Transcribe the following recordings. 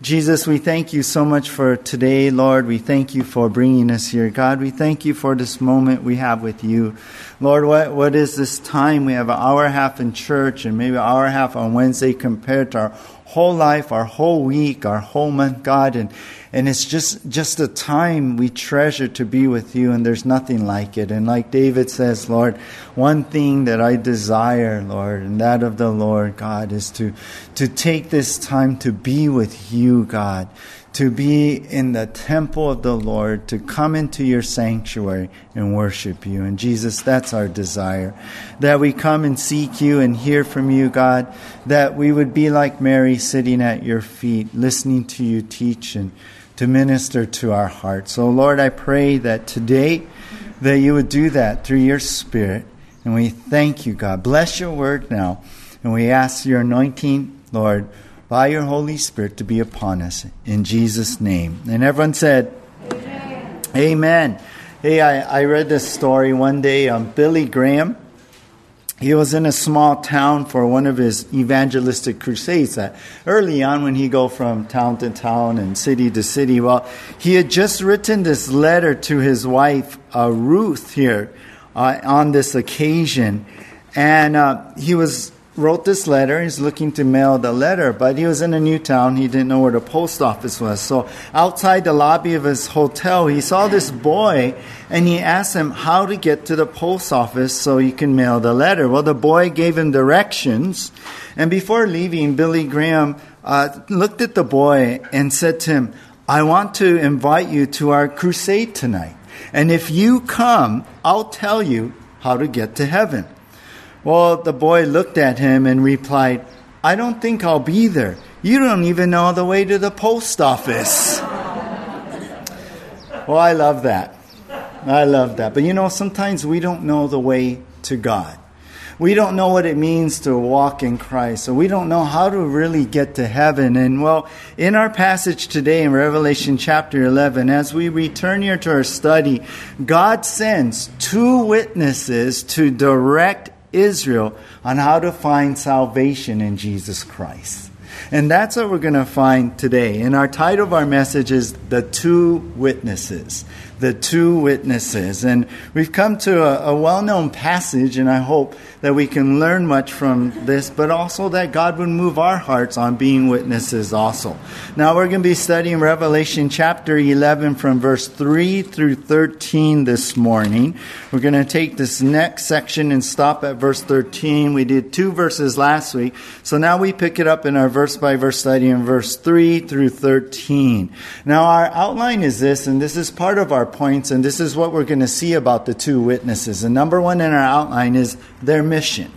Jesus, we thank you so much for today, Lord. We thank you for bringing us here. God, we thank you for this moment we have with you. Lord, what, what is this time? We have an hour and a half in church and maybe an hour and a half on Wednesday compared to our whole life, our whole week, our whole month, God. And, and it's just, just a time we treasure to be with you, and there's nothing like it. And like David says, Lord, one thing that I desire, Lord, and that of the Lord, God, is to, to take this time to be with you, God to be in the temple of the Lord, to come into your sanctuary and worship you. And Jesus, that's our desire. That we come and seek you and hear from you, God. That we would be like Mary sitting at your feet, listening to you teach and to minister to our hearts. So, Lord, I pray that today that you would do that through your Spirit. And we thank you, God. Bless your word now. And we ask your anointing, Lord by your Holy Spirit to be upon us. In Jesus' name. And everyone said, Amen. Amen. Hey, I, I read this story one day on Billy Graham. He was in a small town for one of his evangelistic crusades. That early on, when he go from town to town and city to city, well, he had just written this letter to his wife uh, Ruth here uh, on this occasion, and uh, he was wrote this letter. He's looking to mail the letter, but he was in a new town. He didn't know where the post office was. So outside the lobby of his hotel, he saw this boy and he asked him how to get to the post office so he can mail the letter. Well, the boy gave him directions. And before leaving, Billy Graham uh, looked at the boy and said to him, I want to invite you to our crusade tonight. And if you come, I'll tell you how to get to heaven. Well, the boy looked at him and replied, I don't think I'll be there. You don't even know the way to the post office. well, I love that. I love that. But you know, sometimes we don't know the way to God. We don't know what it means to walk in Christ. So we don't know how to really get to heaven. And well, in our passage today in Revelation chapter 11, as we return here to our study, God sends two witnesses to direct Israel on how to find salvation in Jesus Christ. And that's what we're going to find today. And our title of our message is The Two Witnesses the two witnesses. And we've come to a, a well known passage, and I hope that we can learn much from this, but also that God would move our hearts on being witnesses also. Now we're going to be studying Revelation chapter 11 from verse 3 through 13 this morning. We're going to take this next section and stop at verse 13. We did two verses last week, so now we pick it up in our verse by verse study in verse 3 through 13. Now our outline is this, and this is part of our points, and this is what we're going to see about the two witnesses. And number one in our outline is their mission.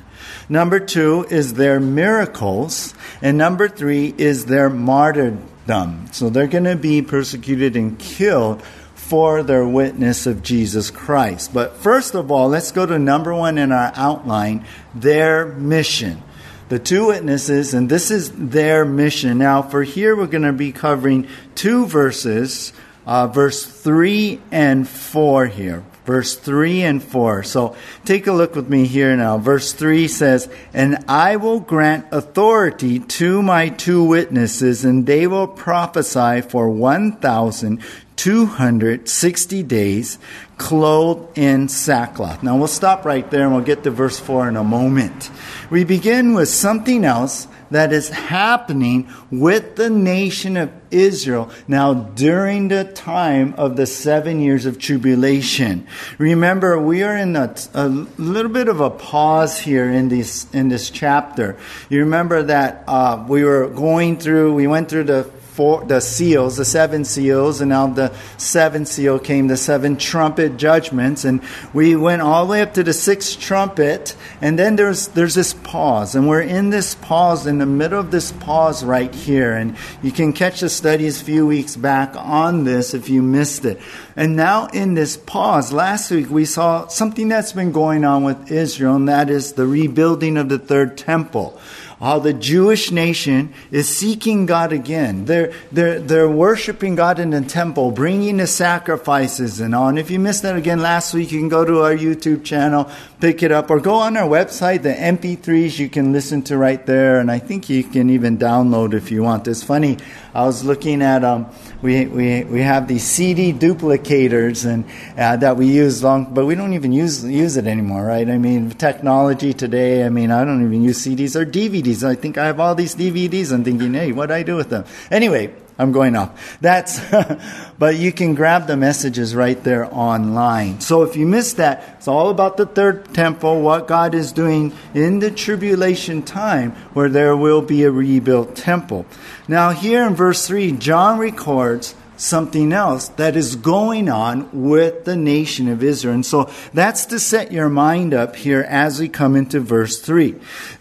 Number two is their miracles. And number three is their martyrdom. So they're going to be persecuted and killed for their witness of Jesus Christ. But first of all, let's go to number one in our outline their mission. The two witnesses, and this is their mission. Now, for here, we're going to be covering two verses uh, verse 3 and 4 here. Verse 3 and 4. So take a look with me here now. Verse 3 says, And I will grant authority to my two witnesses, and they will prophesy for 1,260 days, clothed in sackcloth. Now we'll stop right there and we'll get to verse 4 in a moment. We begin with something else that is happening with the nation of Israel now during the time of the seven years of tribulation. Remember, we are in a, a little bit of a pause here in this in this chapter. You remember that uh, we were going through, we went through the four, the seals, the seven seals, and now the seventh seal came, the seven trumpet judgments, and we went all the way up to the sixth trumpet, and then there's there's this pause, and we're in this pause, in the middle of this pause right here, and you can catch the studies a few weeks back on this if you missed it. And now in this pause, last week we saw something that's been going on with Israel, and that is the rebuilding of the third temple. How the Jewish nation is seeking God again. They're, they're, they're worshiping God in the temple, bringing the sacrifices and all. And if you missed that again last week, you can go to our YouTube channel, pick it up, or go on our website, the MP3s you can listen to right there. And I think you can even download if you want. It's funny. I was looking at, um, we, we, we have these CD duplicators and uh, that we use long, but we don't even use, use it anymore, right? I mean, technology today, I mean, I don't even use CDs or DVDs. I think I have all these DVDs. I'm thinking, hey, what do I do with them? Anyway, I'm going off. That's, but you can grab the messages right there online. So if you missed that, it's all about the third temple, what God is doing in the tribulation time where there will be a rebuilt temple. Now, here in verse 3, John records something else that is going on with the nation of Israel. And so that's to set your mind up here as we come into verse 3.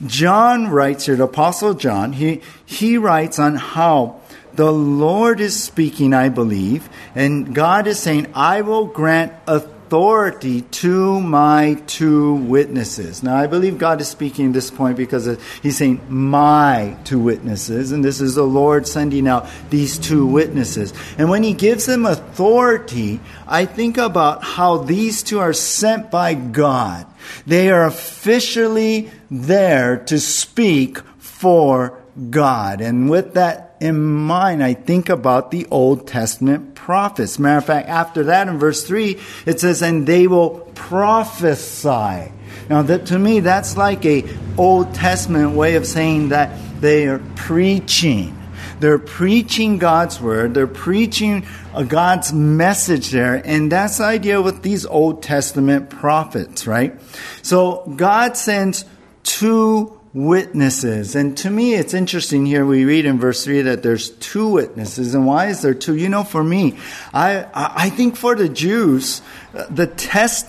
John writes here, the Apostle John, he, he writes on how the Lord is speaking, I believe, and God is saying, I will grant authority to my two witnesses. Now, I believe God is speaking at this point because he's saying, my two witnesses, and this is the Lord sending out these two witnesses. And when he gives them authority, I think about how these two are sent by God. They are officially there to speak for God. And with that in mind, I think about the Old Testament prophets. Matter of fact, after that in verse 3, it says, and they will prophesy. Now, that, to me, that's like a Old Testament way of saying that they are preaching. They're preaching God's word. They're preaching uh, God's message there. And that's the idea with these Old Testament prophets, right? So God sends two witnesses. And to me, it's interesting here. We read in verse 3 that there's two witnesses. And why is there two? You know, for me, I, I think for the Jews, uh, the test,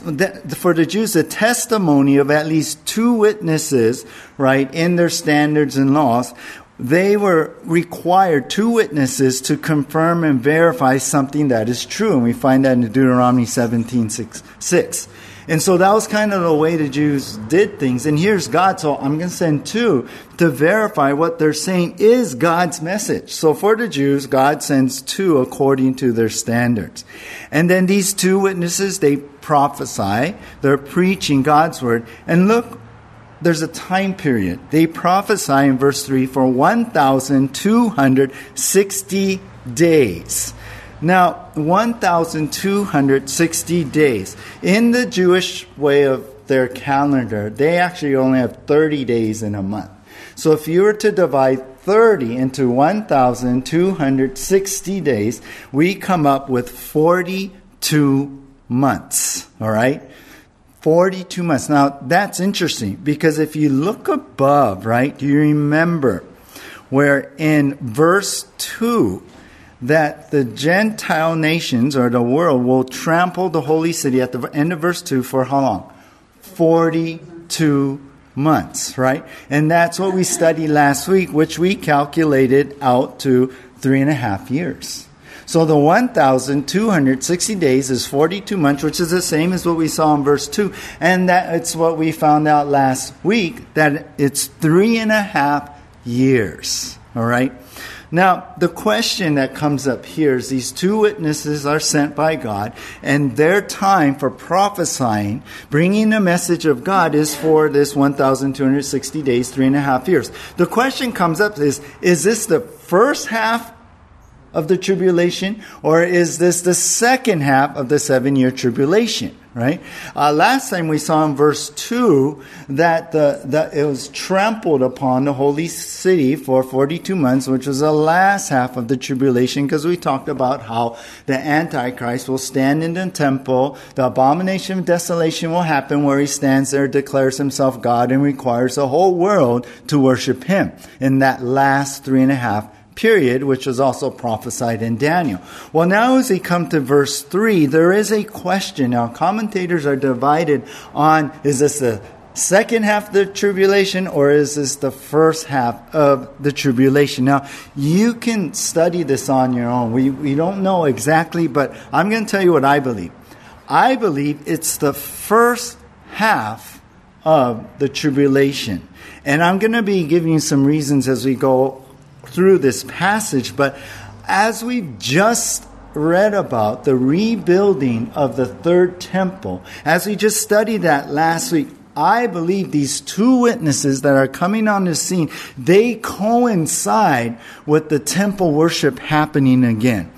for the Jews, the testimony of at least two witnesses, right, in their standards and laws, they were required two witnesses to confirm and verify something that is true. And we find that in Deuteronomy 17 6. 6. And so that was kind of the way the Jews did things. And here's God, so I'm going to send two to verify what they're saying is God's message. So for the Jews, God sends two according to their standards. And then these two witnesses, they prophesy, they're preaching God's word. And look, there's a time period. They prophesy in verse 3 for 1,260 days. Now, 1,260 days. In the Jewish way of their calendar, they actually only have 30 days in a month. So if you were to divide 30 into 1,260 days, we come up with 42 months. All right? 42 months. Now, that's interesting because if you look above, right, do you remember where in verse 2, that the Gentile nations or the world will trample the holy city at the end of verse 2 for how long? 42 months, right? And that's what we studied last week, which we calculated out to three and a half years. So the 1,260 days is 42 months, which is the same as what we saw in verse 2. And that it's what we found out last week, that it's three and a half years. All right? Now, the question that comes up here is these two witnesses are sent by God, and their time for prophesying, bringing the message of God, is for this 1,260 days, three and a half years. The question comes up is, is this the first half of the tribulation, or is this the second half of the seven year tribulation? Right? Uh, last time we saw in verse 2 that the, the, it was trampled upon the holy city for 42 months, which was the last half of the tribulation, because we talked about how the Antichrist will stand in the temple, the abomination of desolation will happen where he stands there, declares himself God, and requires the whole world to worship him in that last three and a half period, which was also prophesied in Daniel. Well, now as we come to verse 3, there is a question. Now, commentators are divided on is this the second half of the tribulation or is this the first half of the tribulation? Now, you can study this on your own. We, we don't know exactly, but I'm going to tell you what I believe. I believe it's the first half of the tribulation. And I'm going to be giving you some reasons as we go through this passage, but as we've just read about the rebuilding of the third temple, as we just studied that last week, I believe these two witnesses that are coming on the scene, they coincide with the temple worship happening again.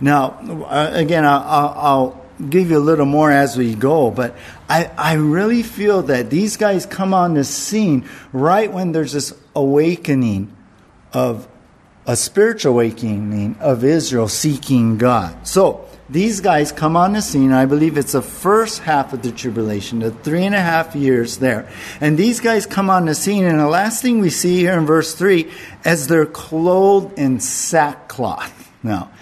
Now, uh, again, I'll, give you a little more as we go, but I, I really feel that these guys come on the scene right when there's this awakening of a spiritual awakening of Israel seeking God. So, these guys come on the scene. I believe it's the first half of the tribulation, the three and a half years there. And these guys come on the scene, and the last thing we see here in verse 3 as they're clothed in sackcloth. Now,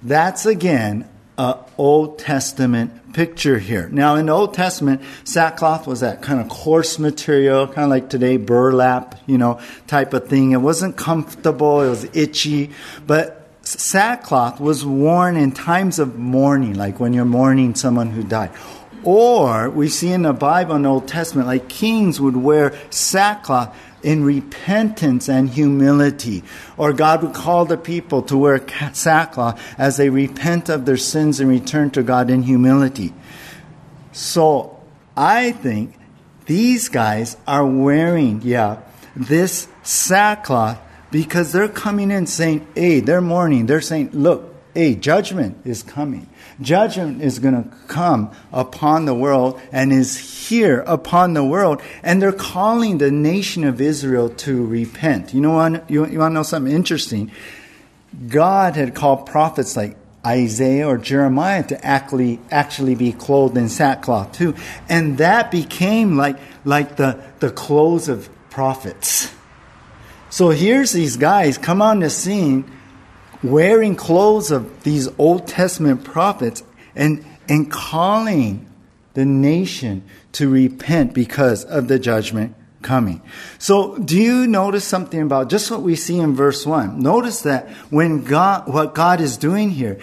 that's again an Old Testament picture here. Now, in the Old Testament, sackcloth was that kind of coarse material, kind of like today, burlap, you know, type of thing. It wasn't comfortable, it was itchy, but sackcloth was worn in times of mourning, like when you're mourning someone who died. Or we see in the Bible in the Old Testament, like kings would wear sackcloth in repentance and humility. Or God would call the people to wear sackcloth as they repent of their sins and return to God in humility. So I think these guys are wearing, yeah, this sackcloth because they're coming in saying, hey, they're mourning. They're saying, look, hey, judgment is coming. Judgment is going to come upon the world and is here upon the world. And they're calling the nation of Israel to repent. You know what? You, you want to know something interesting? God had called prophets like Isaiah or Jeremiah to actually actually be clothed in sackcloth too, and that became like like the the clothes of prophets. So here's these guys come on the scene wearing clothes of these Old Testament prophets and, and calling the nation to repent because of the judgment coming. So do you notice something about just what we see in verse 1? Notice that when God, what God is doing here,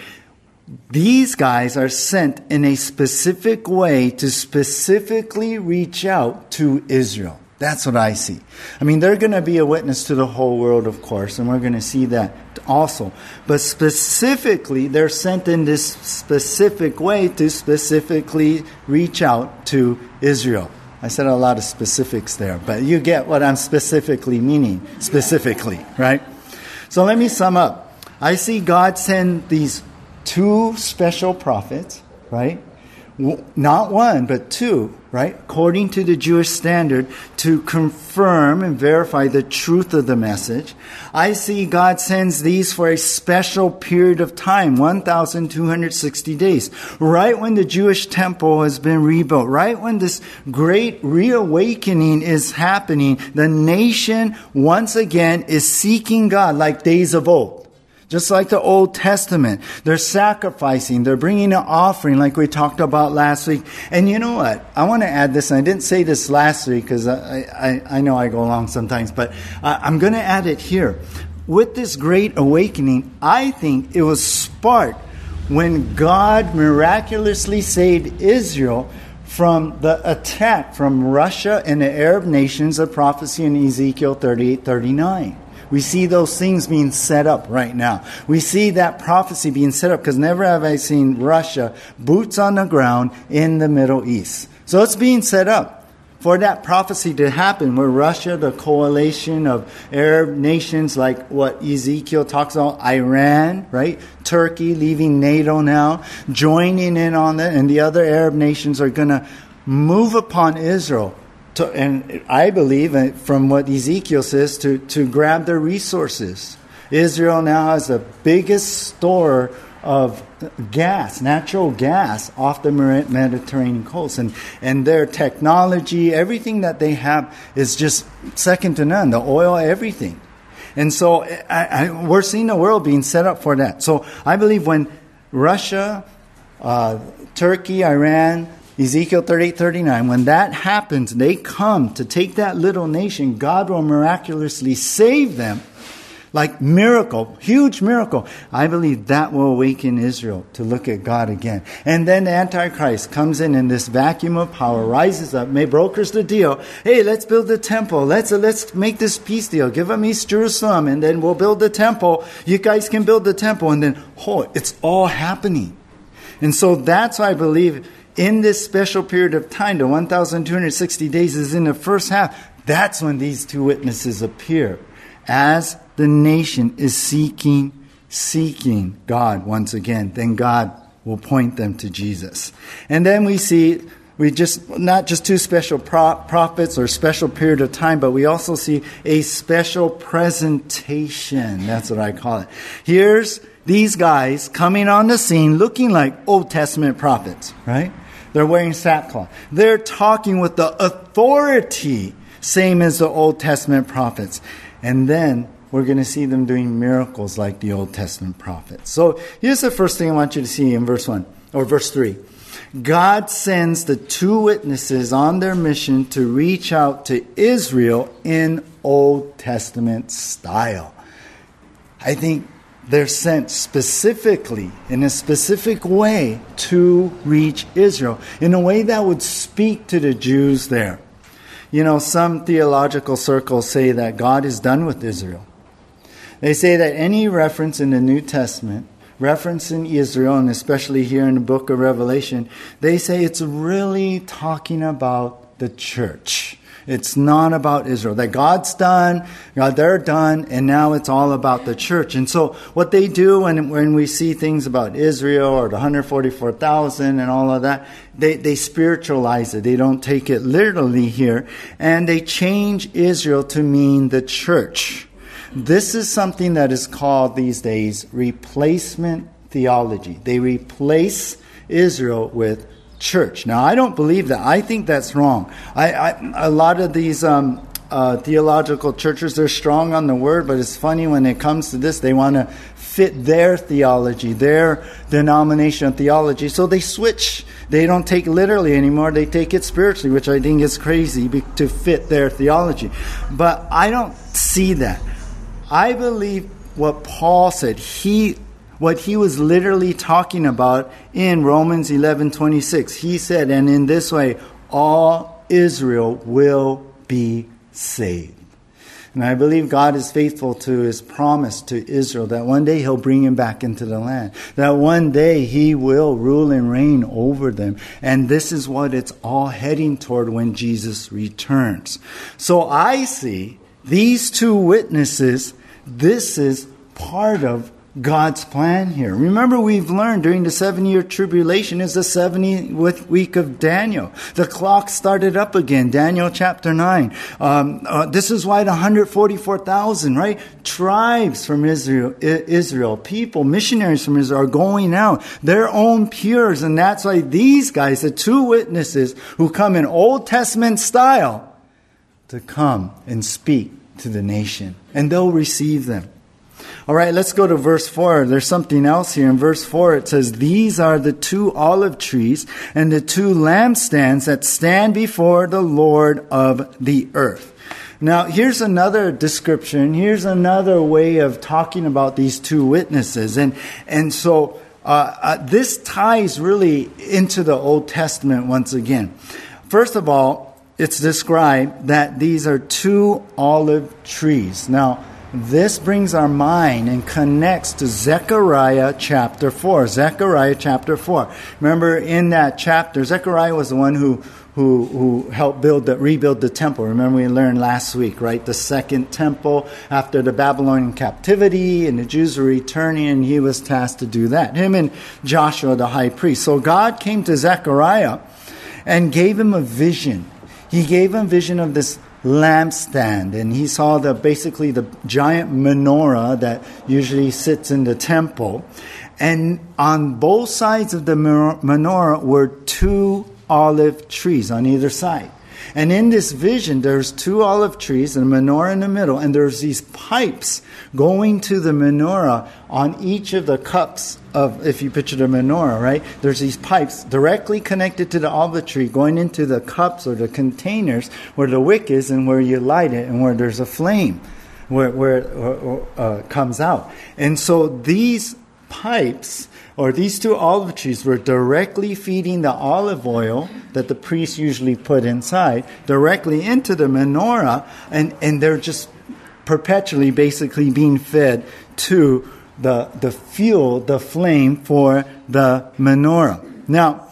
these guys are sent in a specific way to specifically reach out to Israel. That's what I see. I mean, they're going to be a witness to the whole world, of course, and we're going to see that also. But specifically, they're sent in this specific way to specifically reach out to Israel. I said a lot of specifics there, but you get what I'm specifically meaning, specifically, right? So let me sum up. I see God send these two special prophets, right? Not one, but two, right? According to the Jewish standard, to confirm and verify the truth of the message. I see God sends these for a special period of time, 1,260 days, right when the Jewish temple has been rebuilt, right when this great reawakening is happening. The nation once again is seeking God like days of old. Just like the Old Testament, they're sacrificing, they're bringing an offering like we talked about last week. And you know what? I want to add this, and I didn't say this last week because I, I, I, know I go along sometimes, but I'm going to add it here. With this great awakening, I think it was sparked when God miraculously saved Israel from the attack from Russia and the Arab nations of prophecy in Ezekiel 38 39. We see those things being set up right now. We see that prophecy being set up because never have I seen Russia boots on the ground in the Middle East. So it's being set up for that prophecy to happen, where Russia, the coalition of Arab nations like what Ezekiel talks about, Iran, right? Turkey leaving NATO now, joining in on that, and the other Arab nations are going to move upon Israel to, and I believe from what Ezekiel says, to, to grab their resources. Israel now has the biggest store of gas, natural gas, off the Mediterranean coast. And, and their technology, everything that they have is just second to none. The oil, everything. And so I, I, we're seeing the world being set up for that. So I believe when Russia, uh, Turkey, Iran, Ezekiel 38 39, when that happens, they come to take that little nation, God will miraculously save them like miracle, huge miracle. I believe that will awaken Israel to look at God again. And then the Antichrist comes in in this vacuum of power, rises up, may brokers the deal. Hey, let's build the temple. Let's, let's make this peace deal. Give them East Jerusalem and then we'll build the temple. You guys can build the temple. And then, oh, it's all happening. And so that's why I believe in this special period of time, the 1,260 days is in the first half. That's when these two witnesses appear as the nation is seeking, seeking God once again, then God will point them to Jesus. And then we see we just not just two special pro- prophets or special period of time, but we also see a special presentation. That's what I call it. Here's these guys coming on the scene looking like Old Testament prophets, right? They're wearing sackcloth. They're talking with the authority, same as the Old Testament prophets. And then we're going to see them doing miracles like the Old Testament prophets. So here's the first thing I want you to see in verse 1 or verse 3. God sends the two witnesses on their mission to reach out to Israel in Old Testament style. I think they're sent specifically, in a specific way, to reach Israel, in a way that would speak to the Jews there. You know, some theological circles say that God is done with Israel. They say that any reference in the New Testament, reference in Israel, and especially here in the book of Revelation, they say it's really talking about the church. It's not about Israel. That God's done, God, they're done, and now it's all about the church. And so, what they do when, when we see things about Israel or the 144,000 and all of that, they, they spiritualize it. They don't take it literally here. And they change Israel to mean the church. This is something that is called these days replacement theology. They replace Israel with church. Now, I don't believe that. I think that's wrong. I, I a lot of these um, uh, theological churches, they're strong on the word, but it's funny when it comes to this, they want to fit their theology, their denomination theology. So they switch. They don't take literally anymore. They take it spiritually, which I think is crazy to fit their theology. But I don't see that. I believe what Paul said. He what he was literally talking about in Romans 11:26. He said, "And in this way all Israel will be saved." And I believe God is faithful to his promise to Israel that one day he'll bring him back into the land. That one day he will rule and reign over them. And this is what it's all heading toward when Jesus returns. So I see these two witnesses this is part of God's plan here. Remember, we've learned during the seven year tribulation is the 70th week of Daniel. The clock started up again, Daniel chapter 9. Um, uh, this is why the 144,000, right? Tribes from Israel, Israel, people, missionaries from Israel are going out, their own peers. And that's why these guys, the two witnesses who come in Old Testament style, to come and speak to the nation, and they'll receive them. All right, let's go to verse 4. There's something else here. In verse 4, it says, These are the two olive trees and the two lampstands that stand before the Lord of the earth. Now, here's another description. Here's another way of talking about these two witnesses. And, and so, uh, uh, this ties really into the Old Testament once again. First of all, it's described that these are two olive trees. Now, this brings our mind and connects to Zechariah chapter 4. Zechariah chapter 4. Remember in that chapter, Zechariah was the one who, who, who helped build the, rebuild the temple. Remember we learned last week, right? The second temple after the Babylonian captivity and the Jews were returning and he was tasked to do that. Him and Joshua the high priest. So God came to Zechariah and gave him a vision he gave him vision of this lampstand. And he saw the basically the giant menorah that usually sits in the temple. And on both sides of the menorah were two olive trees on either side and in this vision, there's two olive trees and a menorah in the middle, and there's these pipes going to the menorah on each of the cups of, if you picture the menorah, right? There's these pipes directly connected to the olive tree going into the cups or the containers where the wick is and where you light it and where there's a flame. where, where it uh, comes out. And so these pipes or these two olive trees were directly feeding the olive oil that the priests usually put inside directly into the menorah, and, and they're just perpetually basically being fed to the, the fuel, the flame for the menorah. Now,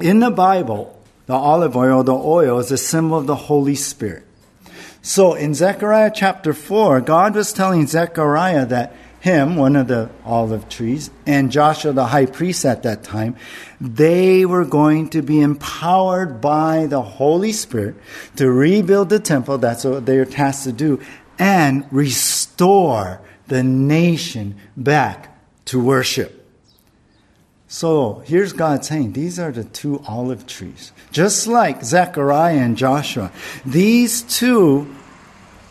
in the Bible, the olive oil, the oil, is a symbol of the Holy Spirit. So in Zechariah chapter 4, God was telling Zechariah that him, one of the olive trees, and Joshua the high priest at that time, they were going to be empowered by the Holy Spirit to rebuild the temple. That's what they were tasked to do and restore the nation back to worship. So here's God saying, These are the two olive trees. Just like Zechariah and Joshua, these two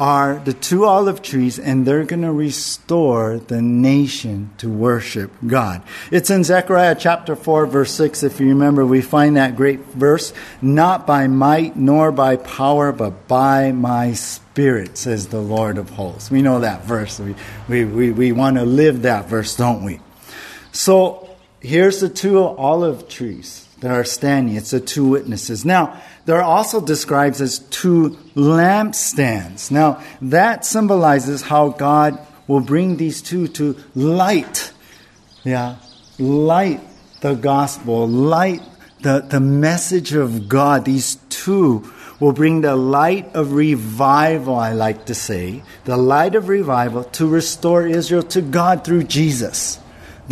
are the two olive trees, and they're going to restore the nation to worship God. It's in Zechariah chapter 4, verse 6. If you remember, we find that great verse not by might nor by power, but by my spirit, says the Lord of hosts. We know that verse. We, we, we, we want to live that verse, don't we? So here's the two olive trees that are standing. It's the two witnesses. Now, they're also described as two lampstands. Now, that symbolizes how God will bring these two to light. Yeah, light the gospel, light the, the message of God. These two will bring the light of revival, I like to say, the light of revival to restore Israel to God through Jesus.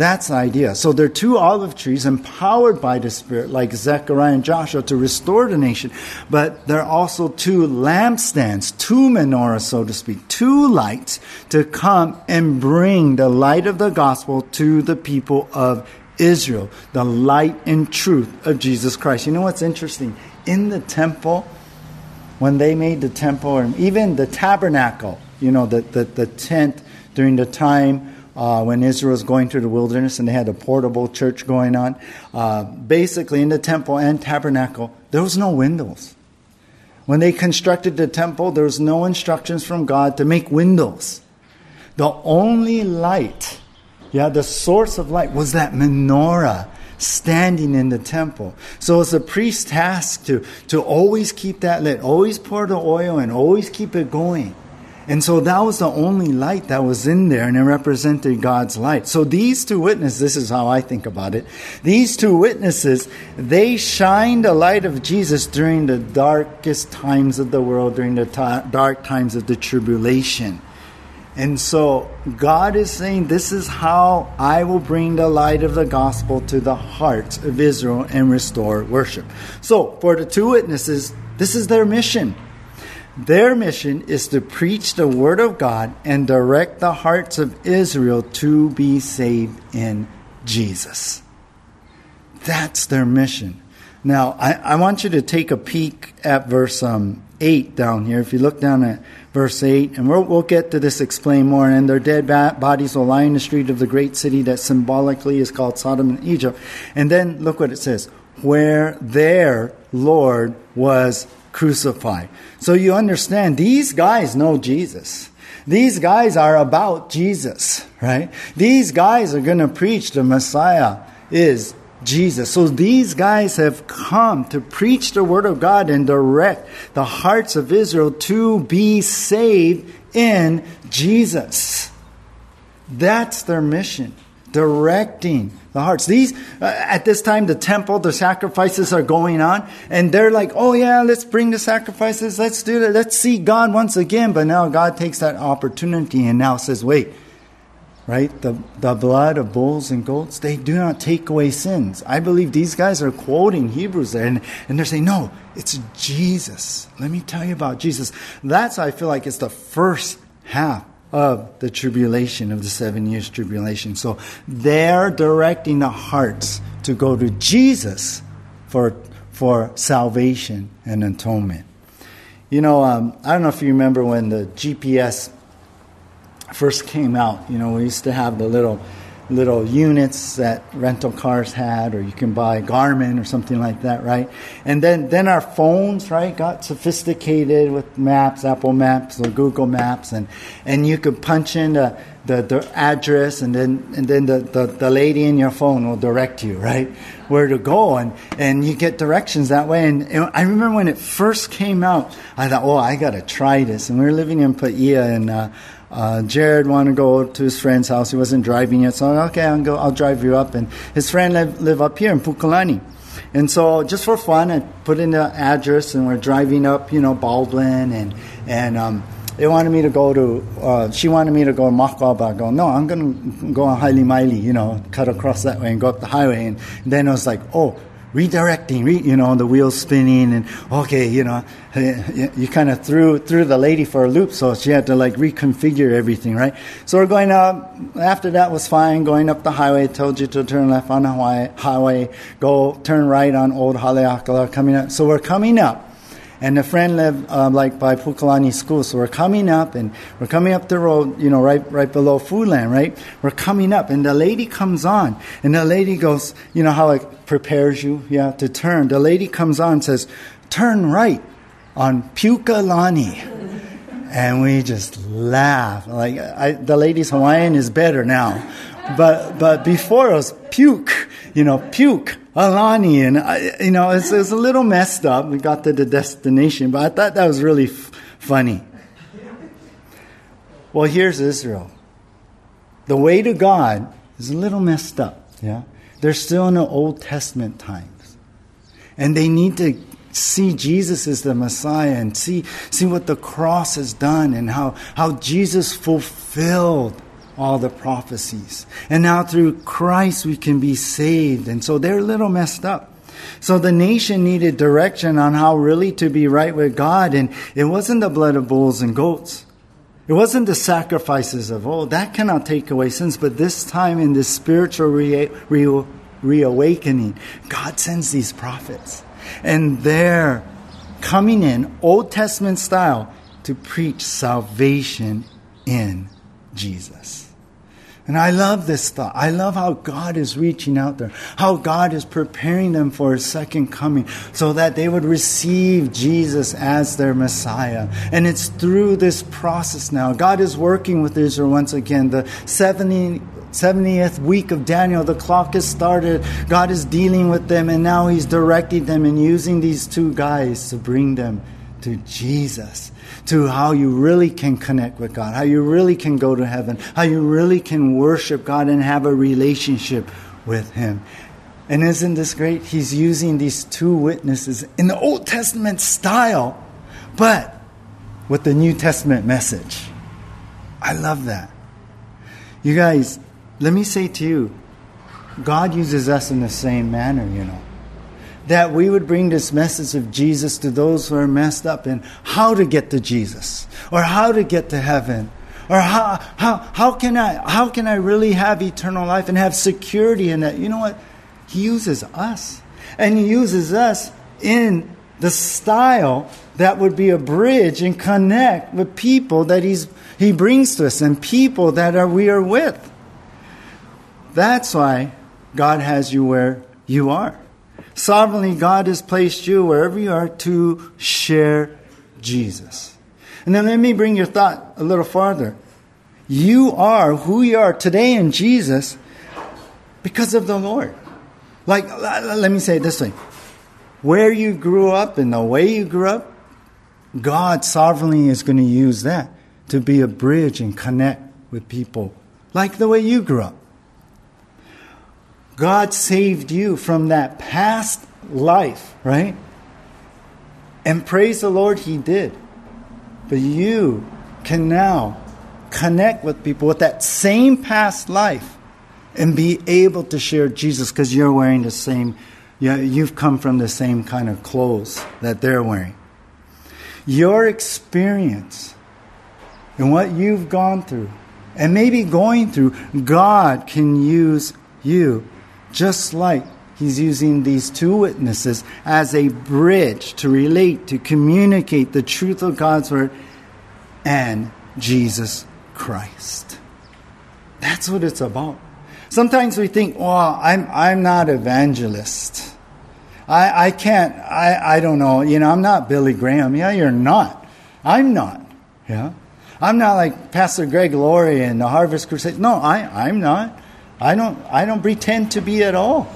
That's the idea. So there are two olive trees empowered by the Spirit, like Zechariah and Joshua, to restore the nation. But there are also two lampstands, two menorahs, so to speak, two lights to come and bring the light of the gospel to the people of Israel, the light and truth of Jesus Christ. You know what's interesting? In the temple, when they made the temple, and even the tabernacle, you know, the, the, the tent during the time uh, when Israel was going through the wilderness and they had a portable church going on. Uh, basically, in the temple and tabernacle, there was no windows. When they constructed the temple, there was no instructions from God to make windows. The only light, yeah, the source of light was that menorah standing in the temple. So it's a priest's task to, to always keep that lit, always pour the oil and always keep it going. And so that was the only light that was in there, and it represented God's light. So these two witnesses, this is how I think about it. These two witnesses, they shined the light of Jesus during the darkest times of the world, during the dark times of the tribulation. And so God is saying, This is how I will bring the light of the gospel to the hearts of Israel and restore worship. So, for the two witnesses, this is their mission. Their mission is to preach the word of God and direct the hearts of Israel to be saved in Jesus. That's their mission. Now, I, I want you to take a peek at verse um, 8 down here. If you look down at verse 8, and we'll, we'll get to this explain more. And their dead bodies will lie in the street of the great city that symbolically is called Sodom and Egypt. And then look what it says where their Lord was crucified. So you understand, these guys know Jesus. These guys are about Jesus, right? These guys are going to preach the Messiah is Jesus. So these guys have come to preach the word of God and direct the hearts of Israel to be saved in Jesus. That's their mission, directing the hearts. These, uh, at this time, the temple, the sacrifices are going on, and they're like, oh yeah, let's bring the sacrifices, let's do that, let's see God once again. But now God takes that opportunity and now says, wait, right? The, the blood of bulls and goats, they do not take away sins. I believe these guys are quoting Hebrews there, and, and they're saying, no, it's Jesus. Let me tell you about Jesus. That's, I feel like, it's the first half of the tribulation, of the seven years tribulation. So they're directing the hearts to go to Jesus for, for salvation and atonement. You know, um, I don't know if you remember when the GPS first came out. You know, we used to have the little little units that rental cars had, or you can buy Garmin or something like that, right? And then, then our phones, right, got sophisticated with maps, Apple Maps or Google Maps, and, and you could punch in the, the, the address, and then, and then the, the, the lady in your phone will direct you, right, where to go, and, and you get directions that way. And, and I remember when it first came out, I thought, oh, I got to try this. And we were living in Paia, and uh, uh, Jared wanted to go to his friend's house. He wasn't driving yet, so okay, I'll go. I'll drive you up. And his friend live, live up here in Pukalani. And so, just for fun, I put in the address, and we're driving up, you know, Baldwin, and and um, they wanted me to go to. Uh, she wanted me to go to Makawao. I go, no, I'm gonna go on Haliimaile, you know, cut across that way and go up the highway. And then I was like, oh, redirecting, re, you know, the wheels spinning, and okay, you know, eh, eh, you, you kind of threw threw the lady for a loop, so she had to like reconfigure everything, right? So we're going up. After that was fine. Going up the highway, told you to turn left on the highway, go turn right on Old Haleakala, coming up. So we're coming up. And a friend lived uh, like by Pukalani School, so we're coming up, and we're coming up the road, you know, right right below Foodland, right? We're coming up, and the lady comes on, and the lady goes, you know how it prepares you, yeah, to turn. The lady comes on and says, "Turn right on Pukalani," and we just laugh. Like I, the lady's Hawaiian is better now, but but before it was puke, you know, puke. Alani, and I, you know, it's, it's, a little messed up. We got to the destination, but I thought that was really f- funny. Well, here's Israel. The way to God is a little messed up. Yeah, they're still in the Old Testament times, and they need to see Jesus as the Messiah and see see what the cross has done and how how Jesus fulfilled all the prophecies. And now through Christ we can be saved. And so they're a little messed up. So the nation needed direction on how really to be right with God. And it wasn't the blood of bulls and goats. It wasn't the sacrifices of old. That cannot take away sins. But this time in this spiritual re- re- reawakening, God sends these prophets. And they're coming in, Old Testament style, to preach salvation in Jesus. And I love this thought. I love how God is reaching out there, how God is preparing them for His second coming so that they would receive Jesus as their Messiah. And it's through this process now. God is working with Israel once again. The 70, 70th week of Daniel, the clock has started. God is dealing with them, and now He's directing them and using these two guys to bring them to Jesus to how you really can connect with God, how you really can go to heaven, how you really can worship God and have a relationship with Him. And isn't this great? He's using these two witnesses in the Old Testament style, but with the New Testament message. I love that. You guys, let me say to you, God uses us in the same manner, you know that we would bring this message of Jesus to those who are messed up in how to get to Jesus or how to get to heaven or how, how, how, can I, how can I really have eternal life and have security in that? You know what? He uses us. And He uses us in the style that would be a bridge and connect with people that he's, He brings to us and people that are, we are with. That's why God has you where you are. Sovereignly, God has placed you wherever you are to share Jesus. And then let me bring your thought a little farther. You are who you are today in Jesus because of the Lord. Like, let me say it this way where you grew up and the way you grew up, God sovereignly is going to use that to be a bridge and connect with people like the way you grew up. God saved you from that past life, right? And praise the Lord, He did. But you can now connect with people with that same past life and be able to share Jesus because you're wearing the same, you've come from the same kind of clothes that they're wearing. Your experience and what you've gone through, and maybe going through, God can use you just like he's using these two witnesses as a bridge to relate, to communicate the truth of God's word and Jesus Christ. That's what it's about. Sometimes we think, well, I'm, I'm not evangelist. I, I can't, I, I don't know, you know, I'm not Billy Graham. Yeah, you're not. I'm not. Yeah. I'm not like Pastor Greg Laurie and the Harvest Crusade. No, I, I'm not. I don't, I don't pretend to be at all.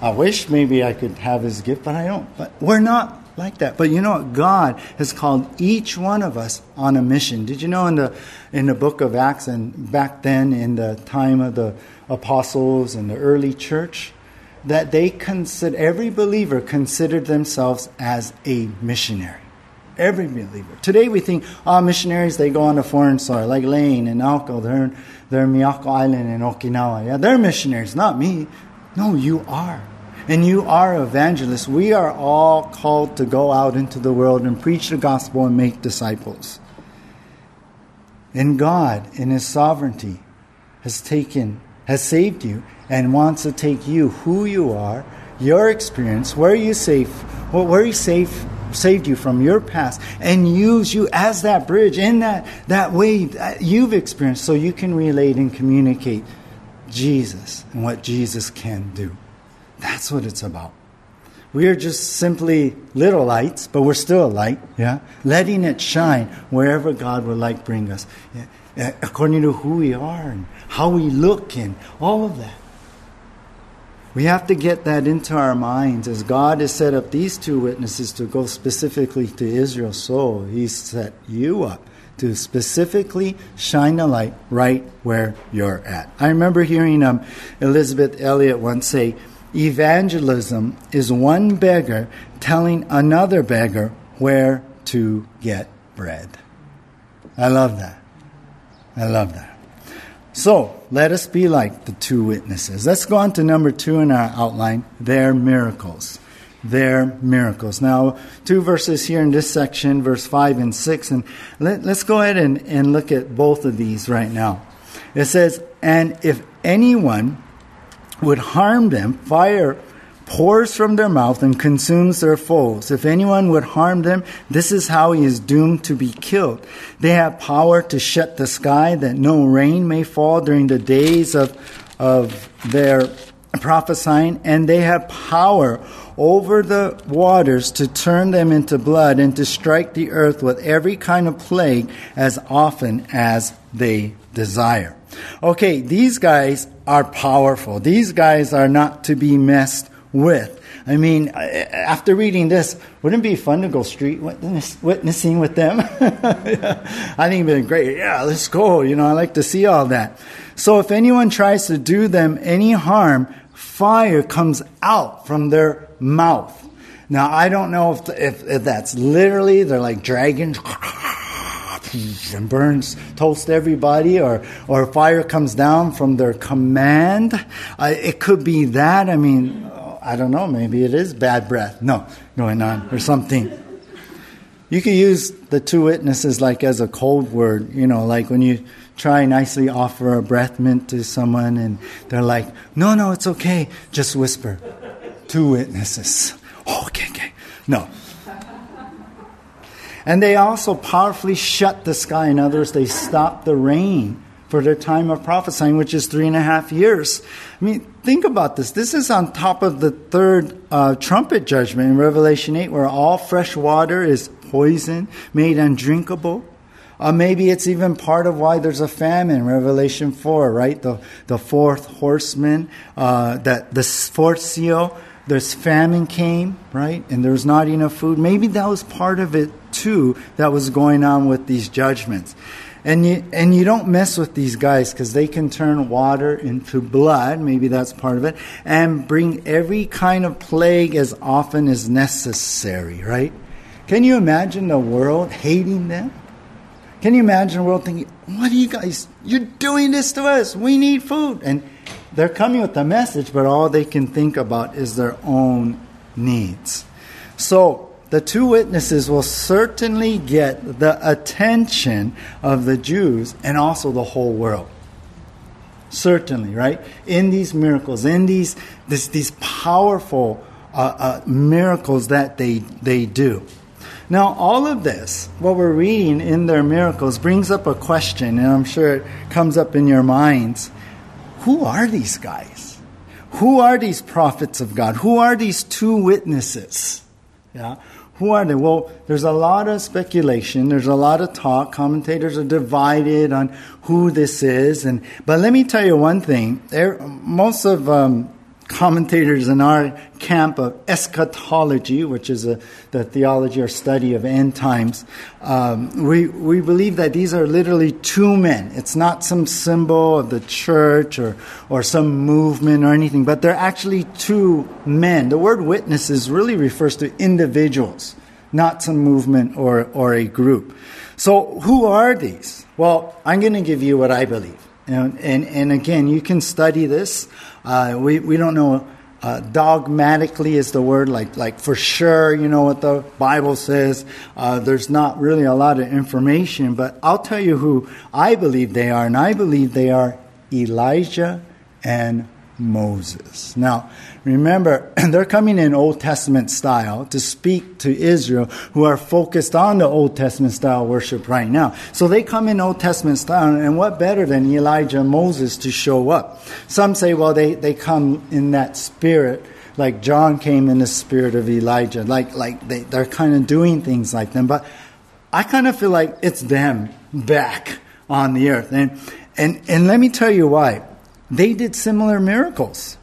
I wish maybe I could have his gift, but I don't. But we're not like that. But you know what? God has called each one of us on a mission. Did you know in the in the book of Acts and back then in the time of the apostles and the early church, that they consider every believer considered themselves as a missionary. Every believer. Today we think, oh, missionaries, they go on a foreign soil, like Lane and Alco, they're, they're in Miyako Island in Okinawa. Yeah, they're missionaries, not me. No, you are. And you are evangelists. We are all called to go out into the world and preach the gospel and make disciples. And God, in His sovereignty, has taken, has saved you and wants to take you, who you are, your experience, where you safe, where you safe saved you from your past and use you as that bridge in that, that way that you've experienced so you can relate and communicate Jesus and what Jesus can do. That's what it's about. We are just simply little lights, but we're still a light, yeah? Letting it shine wherever God would like bring us, yeah? Eh, according to who we are and how we look and all of that. We have to get that into our minds as God has set up these two witnesses to go specifically to Israel. So He set you up to specifically shine a light right where you're at. I remember hearing um, Elisabeth Elliot once say, Evangelism is one beggar telling another beggar where to get bread. I love that. I love that. So let us be like the two witnesses. Let's go on to number two in our outline their miracles. Their miracles. Now, two verses here in this section, verse 5 and 6, and let, us go ahead and, and look at both of these right now. It says, And if anyone would harm them, fire pours from their mouth and consumes their foes. If anyone would harm them, this is how he is doomed to be killed. They have power to shut the sky that no rain may fall during the days of, of their prophesying, and they have power over the waters to turn them into blood and to strike the earth with every kind of plague as often as they desire. Okay, these guys are powerful. These guys are not to be messed with. I mean, after reading this, wouldn't it be fun to go street witness, witnessing with them? I think it'd be great. Yeah, let's go. You know, I like to see all that. So if anyone tries to do them any harm, fire comes out from their mouth. Now, I don't know if, if, if that's literally, they're like dragons and burns, toast everybody, or, or fire comes down from their command. Uh, it could be that. I mean, I don't know, maybe it is bad breath. No, going on, or something. You could use the two witnesses like as a code word, you know, like when you try nicely offer a breath mint to someone and they're like, no, no, it's okay, just whisper. Two witnesses. Oh, okay, okay. No, and they also powerfully shut the sky. In other words, they stopped the rain for their time of prophesying, which is three and a half years. I mean, think about this. This is on top of the third uh, trumpet judgment in Revelation 8, where all fresh water is poison, made undrinkable. Uh, maybe it's even part of why there's a famine, Revelation 4, right? The, the fourth horseman, uh, that the fourth seal, there's famine came, right? And there's not enough food. Maybe that was part of it too that was going on with these judgments. And you, and you don't mess with these guys because they can turn water into blood, maybe that's part of it, and bring every kind of plague as often as necessary, right? Can you imagine the world hating them? Can you imagine the world thinking, what are you guys, you're doing this to us, we need food. And they're coming with a message, but all they can think about is their own needs. So, the two witnesses will certainly get the attention of the Jews and also the whole world. Certainly, right? In these miracles, in these, this, these powerful uh, uh, miracles that they, they do. Now, all of this, what we're reading in their miracles, brings up a question, and I'm sure it comes up in your minds. who are these guys? Who are these prophets of God? Who are these two witnesses? Yeah. Who are they? Well, there's a lot of speculation. There's a lot of talk. Commentators are divided on who this is. And but let me tell you one thing. There, most of um, commentators in our camp of eschatology, which is a, the theology or study of end times, um, we, we believe that these are literally two men. It's not some symbol of the church or, or some movement or anything, but they're actually two men. The word witnesses really refers to individuals, not some movement or, or a group. So, who are these? Well, I'm going to give you what I believe. And, and, and again, you can study this. Uh, we, we don't know uh, dogmatically is the word, like, like for sure, you know what the Bible says. Uh, there's not really a lot of information, but I'll tell you who I believe they are, and I believe they are Elijah and Moses. Now, remember, they're coming in Old Testament style to speak to Israel who are focused on the Old Testament style worship right now. So they come in Old Testament style, and what better than Elijah and Moses to show up? Some say, well, they, they come in that spirit, like John came in the spirit of Elijah, like, like they, they're kind of doing things like them. But I kind of feel like it's them back on the earth. And, and, and let me tell you why they did similar miracles.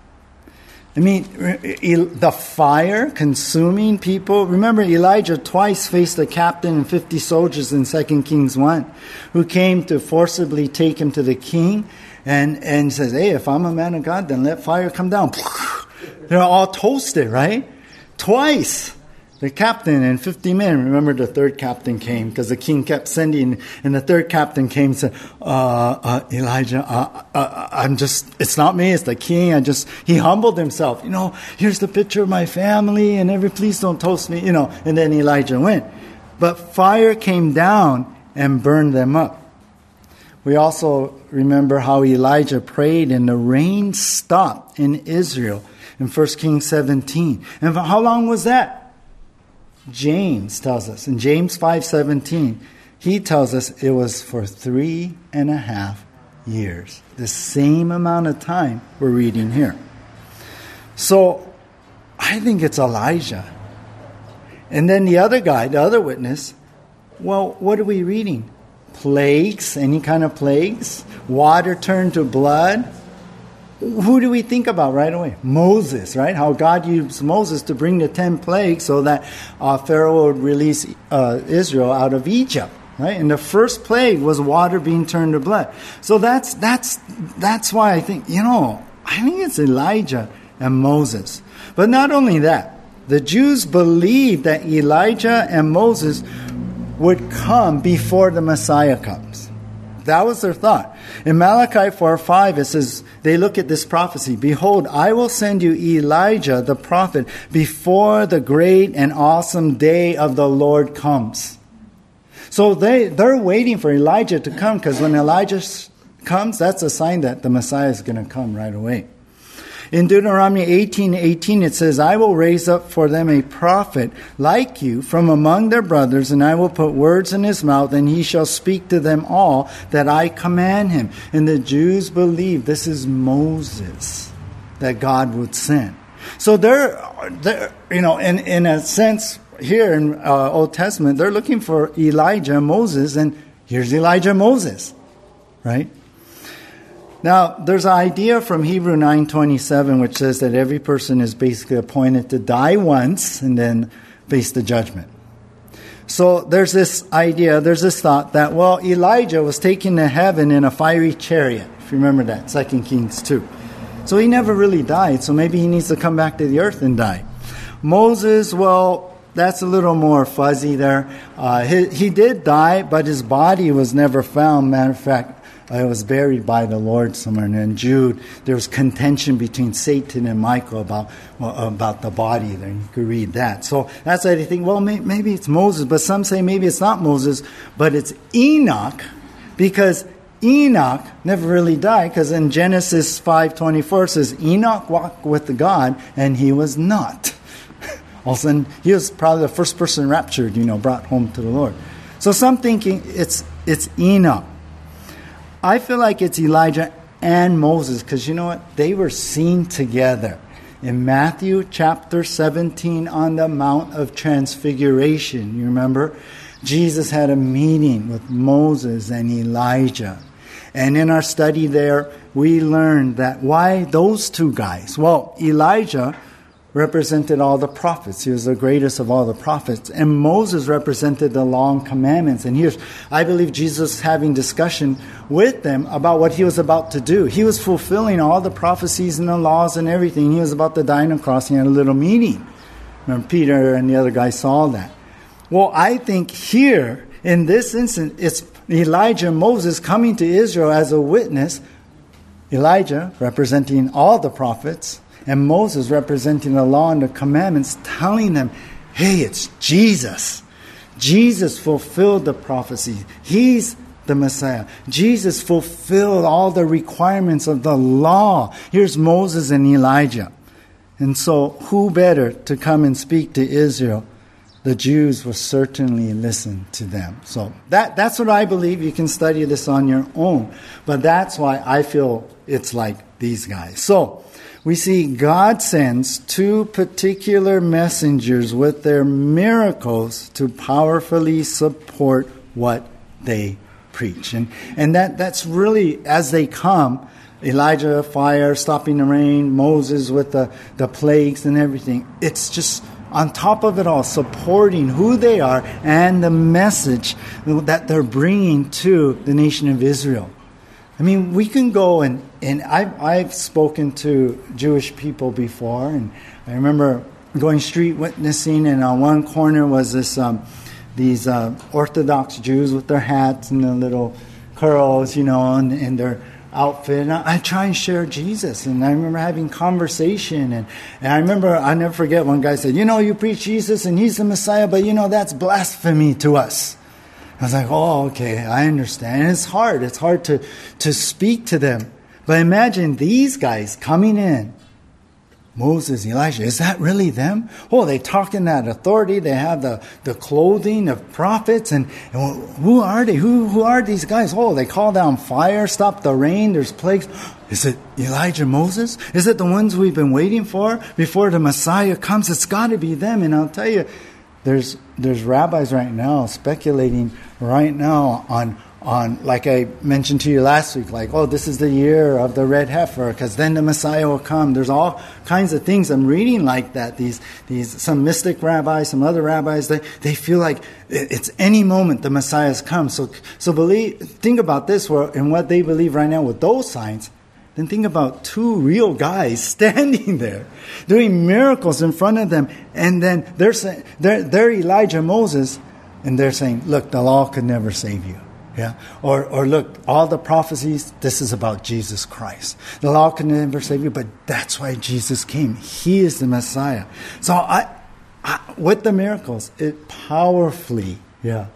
I mean, the fire consuming people. Remember, Elijah twice faced a captain and 50 soldiers in 2 Kings 1 who came to forcibly take him to the king and, and says, Hey, if I'm a man of God, then let fire come down. They're all toasted, right? Twice the captain and 50 men. Remember, the third captain came because the king kept sending, and the third captain came and said, uh, uh, Elijah, uh, uh, uh, I'm just, it's not me, it's the king. I just, he humbled himself. You know, here's the picture of my family, and every, please don't toast me, you know. And then Elijah went. But fire came down and burned them up. We also remember how Elijah prayed and the rain stopped in Israel in 1 Kings 17. And how long was that? James tells us in James 5:17, he tells us it was for three and a half years, the same amount of time we're reading here. So I think it's Elijah. And then the other guy, the other witness, well, what are we reading? Plagues, any kind of plagues? Water turned to blood? Who do we think about right away? Moses, right? How God used Moses to bring the ten plagues so that uh, Pharaoh would release uh, Israel out of Egypt, right? And the first plague was water being turned to blood. So that's that's that's why I think you know I think it's Elijah and Moses. But not only that, the Jews believed that Elijah and Moses would come before the Messiah comes. That was their thought. In Malachi 4 5, it says, they look at this prophecy Behold, I will send you Elijah the prophet before the great and awesome day of the Lord comes. So they, they're waiting for Elijah to come because when Elijah comes, that's a sign that the Messiah is going to come right away. In Deuteronomy 18 18, it says, I will raise up for them a prophet like you from among their brothers, and I will put words in his mouth, and he shall speak to them all that I command him. And the Jews believe this is Moses that God would send. So they're, they're you know, in, in a sense, here in uh, Old Testament, they're looking for Elijah, Moses, and here's Elijah, Moses, right? Now, there's an idea from Hebrew 9:27 which says that every person is basically appointed to die once and then face the judgment. So there's this idea, there's this thought that well, Elijah was taken to heaven in a fiery chariot. If you remember that, 2 Kings 2. So he never really died, so maybe he needs to come back to the earth and die. Moses, well, that's a little more fuzzy there. Uh, he, he did die, but his body was never found. Matter of fact, I was buried by the Lord somewhere. And in Jude, there was contention between Satan and Michael about well, about the body. There, you could read that. So that's why they think, well, may, maybe it's Moses, but some say maybe it's not Moses, but it's Enoch, because Enoch never really died. Because in Genesis five twenty four says Enoch walked with the God, and he was not. All of a sudden, he was probably the first person raptured, you know, brought home to the Lord. So some thinking it's it's Enoch. I feel like it's Elijah and Moses, because you know what? They were seen together. In Matthew chapter 17 on the Mount of Transfiguration, you remember? Jesus had a meeting with Moses and Elijah. And in our study there, we learned that why those two guys? Well, Elijah represented all the prophets. He was the greatest of all the prophets. And Moses represented the long commandments. And here's, I believe Jesus having discussion with them about what he was about to do. He was fulfilling all the prophecies and the laws and everything. He was about to die on a cross. He had a little meeting. Remember, Peter and the other guy saw that. Well, I think here, in this instance, it's Elijah and Moses coming to Israel as a witness. Elijah representing all the prophets, and Moses representing the law and the commandments, telling them, hey, it's Jesus. Jesus fulfilled the prophecy. He's the Messiah. Jesus fulfilled all the requirements of the law. Here's Moses and Elijah. And so, who better to come and speak to Israel? The Jews will certainly listen to them. So, that, that's what I believe. You can study this on your own. But that's why I feel it's like these guys. So, we see God sends two particular messengers with their miracles to powerfully support what they preach. And, and that, that's really, as they come, Elijah, fire, stopping the rain, Moses with the, the plagues and everything. It's just on top of it all, supporting who they are and the message that they're bringing to the nation of Israel. I mean, we can go and, and I've, I've spoken to Jewish people before, and I remember going street witnessing, and on one corner was this um, these uh, Orthodox Jews with their hats and their little curls, you know, and, and their outfit. And I, I, try and share Jesus, and I remember having conversation, and, and I remember I never forget one guy said, "You know, you preach Jesus, and He's the Messiah, but you know that's blasphemy to us." I was like, oh, okay, I understand. And it's hard. It's hard to, to speak to them. But imagine these guys coming in. Moses, Elijah, is that really them? Oh, they talk in that authority. They have the, the clothing of prophets. And, and who are they? Who, who are these guys? Oh, they call down fire, stop the rain, there's plagues. Is it Elijah, Moses? Is it the ones we've been waiting for before the Messiah comes? It's got to be them. And I'll tell you, there's there's rabbis right now speculating right now on on like I mentioned to you last week, like oh this is the year of the red heifer because then the Messiah will come. There's all kinds of things I'm reading like that. These these some mystic rabbis, some other rabbis, they they feel like it's any moment the Messiah's come. So so believe think about this. Where in what they believe right now with those signs, then think about two real guys standing there doing miracles in front of them. And then they're, they're, they're Elijah Moses, and they're saying, Look, the law could never save you. Yeah? Or, or look, all the prophecies, this is about Jesus Christ. The law can never save you, but that's why Jesus came. He is the Messiah. So I, I with the miracles, it powerfully, yeah,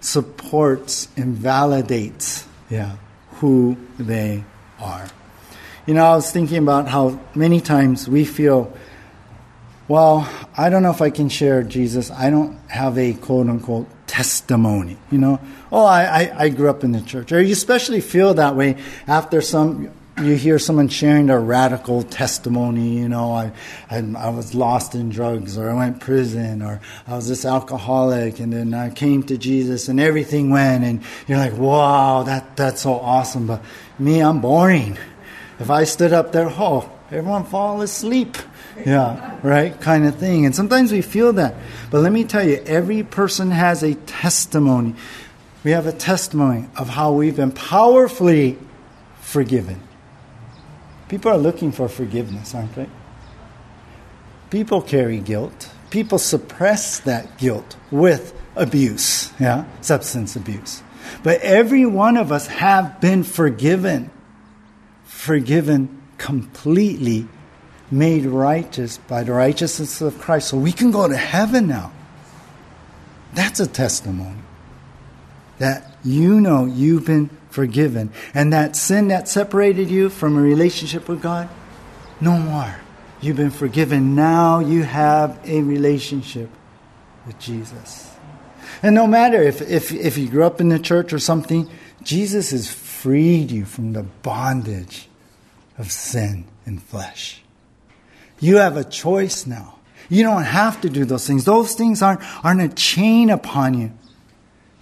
supports and validates, yeah, who they are. You know, I was thinking about how many times we feel, well, I don't know if I can share Jesus. I don't have a quote unquote testimony. You know, oh, I, I, I grew up in the church. Or you especially feel that way after some you hear someone sharing their radical testimony, you know, I, I, I, was lost in drugs, or I went prison, or I was this alcoholic, and then I came to Jesus, and everything went, and you're like, wow, that, that's so awesome. But me, I'm boring. If I stood up there, oh, everyone fall asleep. Yeah, right? Kind of thing. And sometimes we feel that. But let me tell you, every person has a testimony. We have a testimony of how we've been powerfully forgiven People are looking for forgiveness, aren't they? People carry guilt. People suppress that guilt with abuse, yeah, substance abuse. But every one of us have been forgiven. Forgiven completely, made righteous by the righteousness of Christ. So we can go to heaven now. That's a testimony that you know you've been forgiven. And that sin that separated you from a relationship with God, no more. You've been forgiven. Now you have a relationship with Jesus. And no matter if, if, if you grew up in the church or something, Jesus has freed you from the bondage of sin and flesh. You have a choice now. You don't have to do those things. Those things aren't, aren't a chain upon you.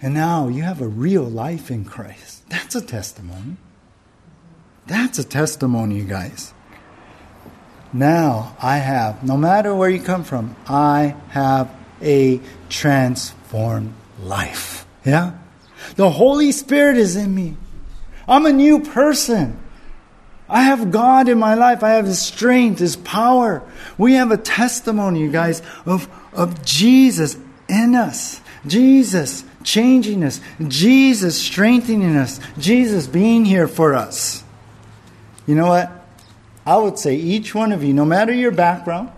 And now you have a real life in Christ. That's a testimony. That's a testimony, you guys. Now I have, no matter where you come from, I have a transformed life. Yeah? The Holy Spirit is in me. I'm a new person. I have God in my life. I have His strength, His power. We have a testimony, you guys, of, of Jesus in us. Jesus changing us. Jesus strengthening us. Jesus being here for us. You know what? I would say each one of you, no matter your background,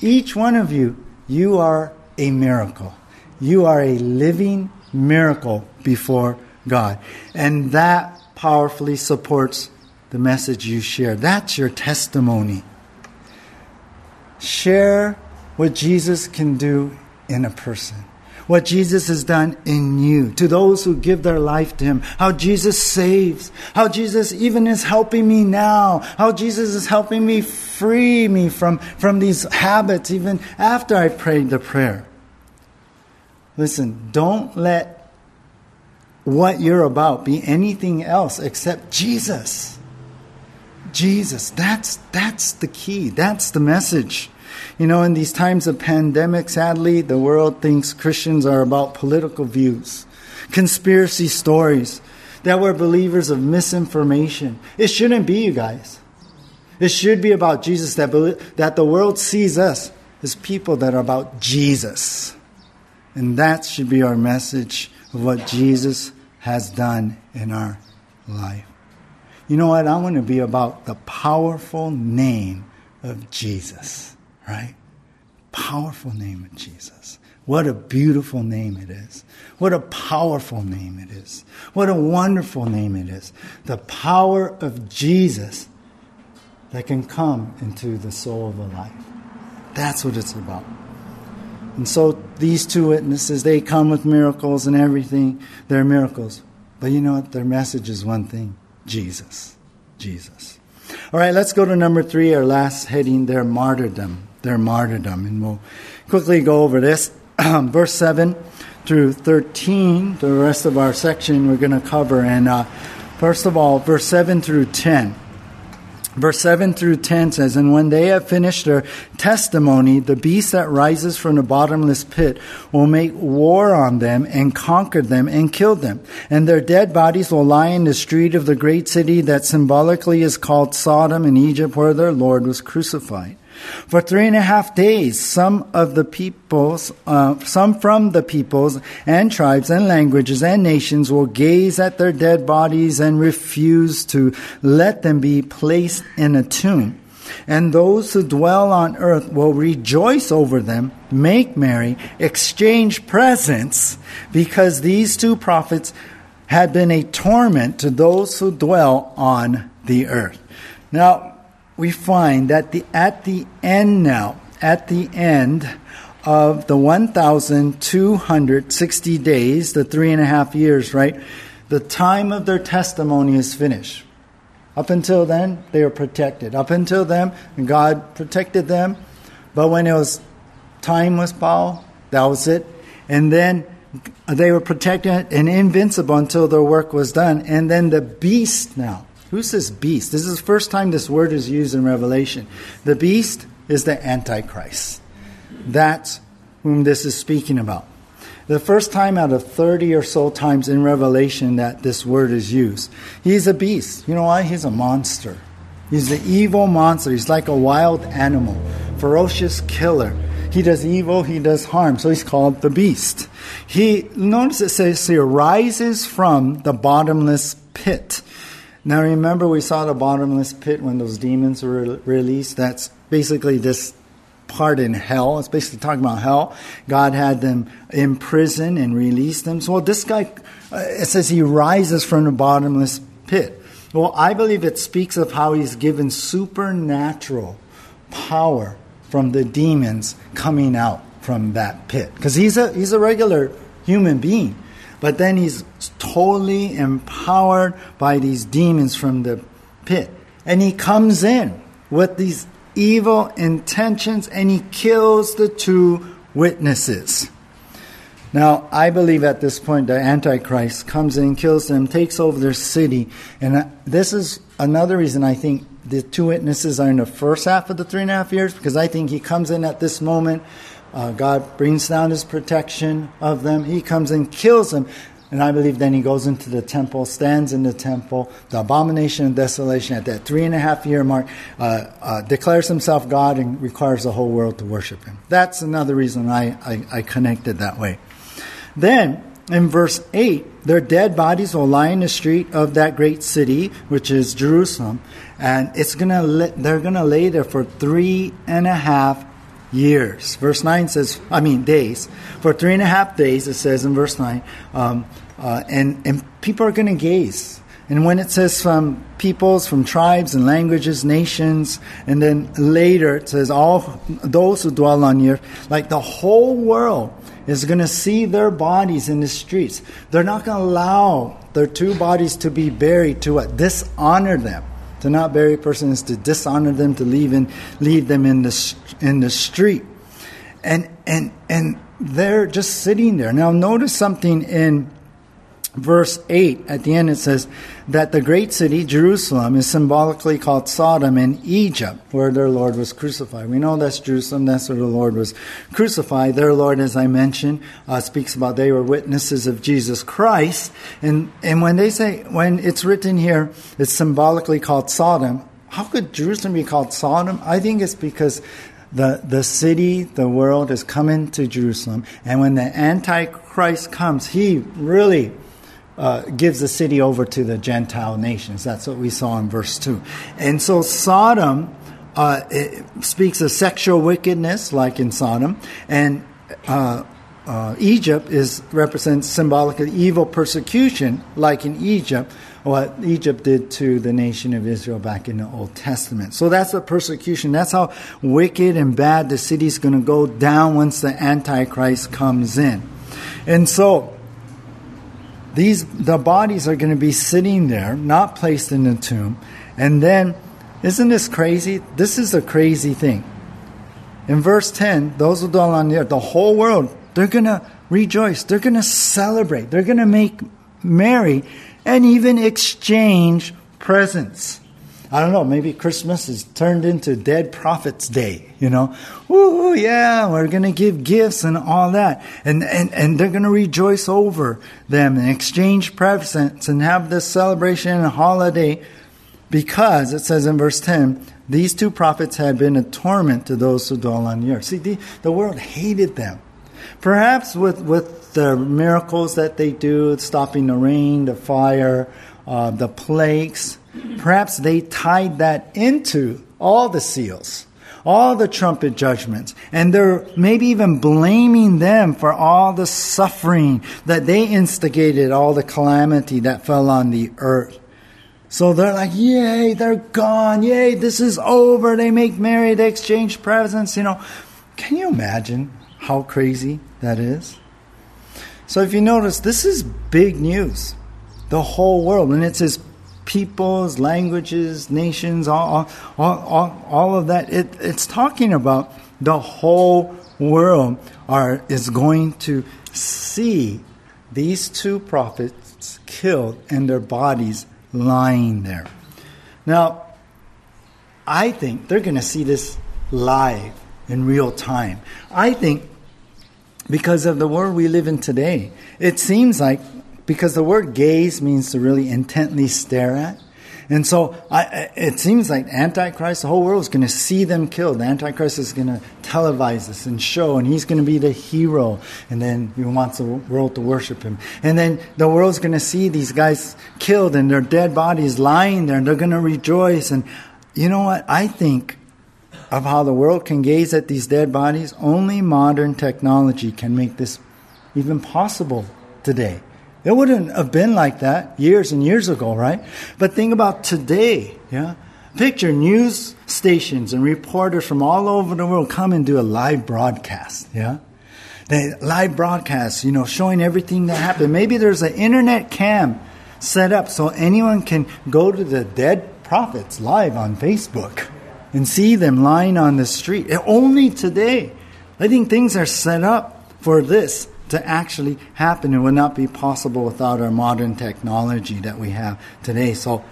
each one of you, you are a miracle. You are a living miracle before God. And that powerfully supports the message you share. That's your testimony. Share what Jesus can do in a person what Jesus has done in you, to those who give their life to Him, how Jesus saves, how Jesus even is helping me now, how Jesus is helping me free me from, from these habits even after I prayed the prayer. Listen, don't let what you're about be anything else except Jesus. Jesus, that's, that's the key. That's the message. You know, in these times of pandemic, sadly, the world thinks Christians are about political views, conspiracy stories, that we're believers of misinformation. It shouldn't be, you guys. It should be about Jesus, that, that the world sees us as people that are about Jesus. And that should be our message of what Jesus has done in our life. You know what? I want to be about the powerful name of Jesus right? Powerful name of Jesus. What a beautiful name it is. What a powerful name it is. What a wonderful name it is. The power of Jesus that can come into the soul of a life. That's what it's about. And so these two witnesses, they come with miracles and everything. They're miracles. But you know what? Their message is one thing Jesus. Jesus. All right, let's go to number three, our last heading their martyrdom their martyrdom. And we'll quickly go over this. Verse 7 through 13, the rest of our section we're going to cover. And uh, first of all, verse 7 through 10. Verse 7 through 10 says, And when they have finished their testimony, the beast that rises from the bottomless pit will make war on them and conquer them and kill them. And their dead bodies will lie in the street of the great city that symbolically is called Sodom in Egypt, where their Lord was crucified. For three and a half days, some of the peoples, uh, some from the peoples and tribes and languages and nations will gaze at their dead bodies and refuse to let them be placed in a tomb. And those who dwell on earth will rejoice over them, make merry, exchange presents, because these two prophets had been a torment to those who dwell on the earth. Now, we find that the, at the end now, at the end of the 1,260 days, the three and a half years, right? The time of their testimony is finished. Up until then, they were protected. Up until then, God protected them. But when it was time was Paul, that was it. And then they were protected and invincible until their work was done. And then the beast now Who's this beast? This is the first time this word is used in Revelation. The beast is the Antichrist. That's whom this is speaking about. The first time out of 30 or so times in Revelation that this word is used. He's a beast. You know why? He's a monster. He's the evil monster. He's like a wild animal, ferocious killer. He does evil, he does harm. So he's called the beast. He, notice it says he rises from the bottomless pit. Now, remember, we saw the bottomless pit when those demons were released. That's basically this part in hell. It's basically talking about hell. God had them imprisoned and released them. So, well, this guy, uh, it says he rises from the bottomless pit. Well, I believe it speaks of how he's given supernatural power from the demons coming out from that pit. Because he's a, he's a regular human being. But then he's totally empowered by these demons from the pit. And he comes in with these evil intentions and he kills the two witnesses. Now, I believe at this point the Antichrist comes in, kills them, takes over their city. And uh, this is another reason I think the two witnesses are in the first half of the three and a half years, because I think he comes in at this moment. Uh, God brings down his protection of them. He comes and kills them. And I believe then he goes into the temple, stands in the temple, the abomination of desolation at that three and a half year mark, uh, uh, declares himself God and requires the whole world to worship him. That's another reason I, I, I connected that way. Then, in verse 8, their dead bodies will lie in the street of that great city, which is Jerusalem, and it's gonna they're going to lay there for three and a half years. Verse 9 says, I mean, days. For three and a half days, it says in verse 9, um, uh, and, and people are going to gaze. And when it says from peoples, from tribes and languages, nations, and then later it says all those who dwell on earth, like the whole world is going to see their bodies in the streets. They're not going to allow their two bodies to be buried to what? Dishonor them. To not bury a person is to dishonor them, to leave, in, leave them in the, in the street. And, and, and they're just sitting there. Now, notice something in verse 8 at the end it says that the great city jerusalem is symbolically called sodom in egypt where their lord was crucified. We know that's jerusalem that's where the lord was crucified. Their lord as i mentioned uh, speaks about they were witnesses of jesus christ. And and when they say when it's written here it's symbolically called sodom how could jerusalem be called sodom? I think it's because the, the city, the world is coming to Jerusalem. And when the Antichrist comes, he really uh, gives the city over to the Gentile nations. That's what we saw in verse 2. And so Sodom uh, speaks of sexual wickedness, like in Sodom, and uh, uh Egypt is represents symbolically evil persecution, like in Egypt, what Egypt did to the nation of Israel back in the Old Testament. So that's the persecution. That's how wicked and bad the city is going to go down once the Antichrist comes in. And so these the bodies are going to be sitting there, not placed in the tomb. And then, isn't this crazy? This is a crazy thing. In verse 10, those who dwell on the earth, the whole world, they're going to rejoice. They're going to celebrate. They're going to make merry and even exchange presents. I don't know, maybe Christmas is turned into Dead Prophets Day, you know. Ooh, yeah, we're going to give gifts and all that. And, and, and they're going to rejoice over them and exchange presents and have this celebration and holiday because it says in verse 10, these two prophets had been a torment to those who dwell on the earth. See, the, the world hated them. Perhaps with, with the miracles that they do, stopping the rain, the fire, uh, the plagues, Perhaps they tied that into all the seals, all the trumpet judgments, and they're maybe even blaming them for all the suffering that they instigated, all the calamity that fell on the earth. So they're like, yay, they're gone. Yay, this is over. They make merry, they exchange presents, you know. Can you imagine how crazy that is? So if you notice, this is big news. The whole world. And it says peoples, languages, nations, all, all, all, all of that. It, it's talking about the whole world are, is going to see these two prophets killed and their bodies lying there. Now, I think they're going to see this live in real time. I think because of the world we live in today, it seems like because the word gaze means to really intently stare at. And so I, it seems like Antichrist, the whole world is going to see them killed. The Antichrist is going to televise this and show, and he's going to be the hero. And then he wants the world to worship him. And then the world's going to see these guys killed and their dead bodies lying there, and they're going to rejoice. And you know what? I think of how the world can gaze at these dead bodies. Only modern technology can make this even possible today. It wouldn't have been like that years and years ago, right? But think about today, yeah? Picture news stations and reporters from all over the world come and do a live broadcast, yeah? The live broadcast, you know, showing everything that happened. Maybe there's an internet cam set up so anyone can go to the dead prophets live on Facebook and see them lying on the street. Only today. I think things are set up for this to actually happen. It would not be possible without our modern technology that we have today. So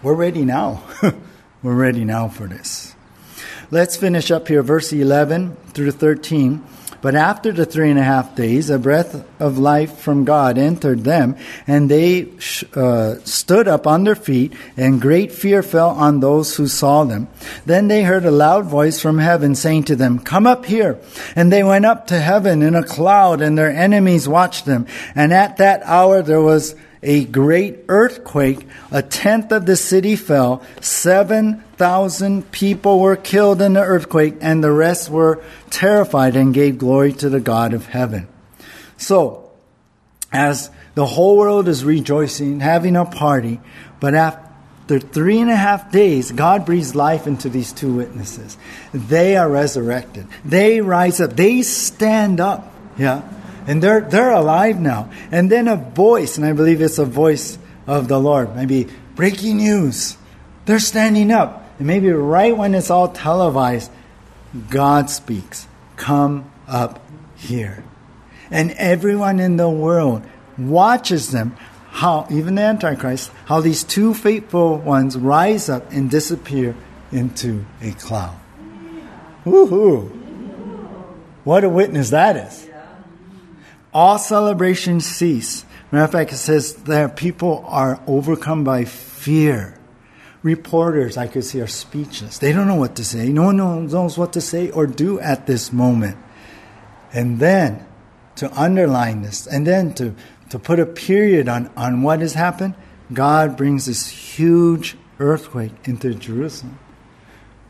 we're ready now. we're ready now for this. Let's finish up here, verse 11 through 13. But after the three and a half days, a breath of life from God entered them, and they uh, stood up on their feet, and great fear fell on those who saw them. Then they heard a loud voice from heaven saying to them, Come up here. And they went up to heaven in a cloud, and their enemies watched them. And at that hour there was a great earthquake. A tenth of the city fell. 7,000 people were killed in the earthquake, and the rest were terrified and gave glory to the God of heaven. So, as the whole world is rejoicing, having a party, but after three and a half days, God breathes life into these two witnesses. They are resurrected. They rise up. They stand up. Yeah and they're they're alive now. And then a voice, and I believe it's a voice of the Lord, maybe breaking news. They're standing up. And maybe right when it's all televised, God speaks. Come up here. And everyone in the world watches them, how, even the Antichrist, how these two faithful ones rise up and disappear into a cloud. Woohoo! What a witness that is all celebrations cease. Matter of fact, it says that people are overcome by fear. Reporters, I could see, are speechless. They don't know what to say. No one knows what to say or do at this moment. And then, to underline this, and then to, to put a period on, on what has happened, God brings this huge earthquake into Jerusalem.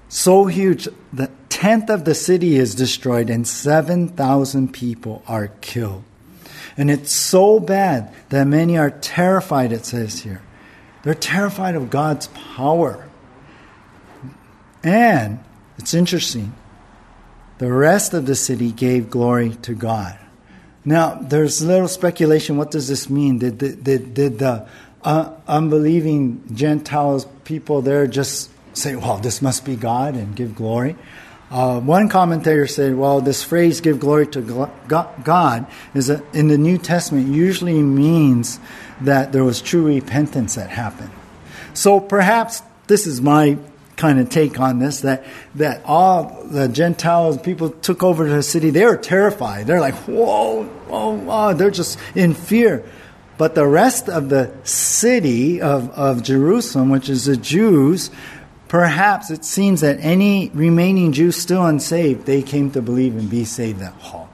So huge, the tenth of the city is destroyed and 7,000 people are killed. And it's so bad that many are terrified, it says here. They're terrified of God's power. And it's interesting. The rest of the city gave glory to God. Now, there's little speculation. What does this mean? Did, did, did the uh, unbelieving Gentiles people there just say, well, this must be God and give glory? Uh, one commentator said, well, this phrase, give glory to God, is a, in the New Testament usually means that there was true repentance that happened. So perhaps this is my kind of take on this that, that all the Gentiles, people took over the city, they were terrified. They're like, whoa, whoa, whoa. They're just in fear. But the rest of the city of, of Jerusalem, which is the Jews, Perhaps it seems that any remaining Jews still unsaved, they came to believe and be saved that, oh,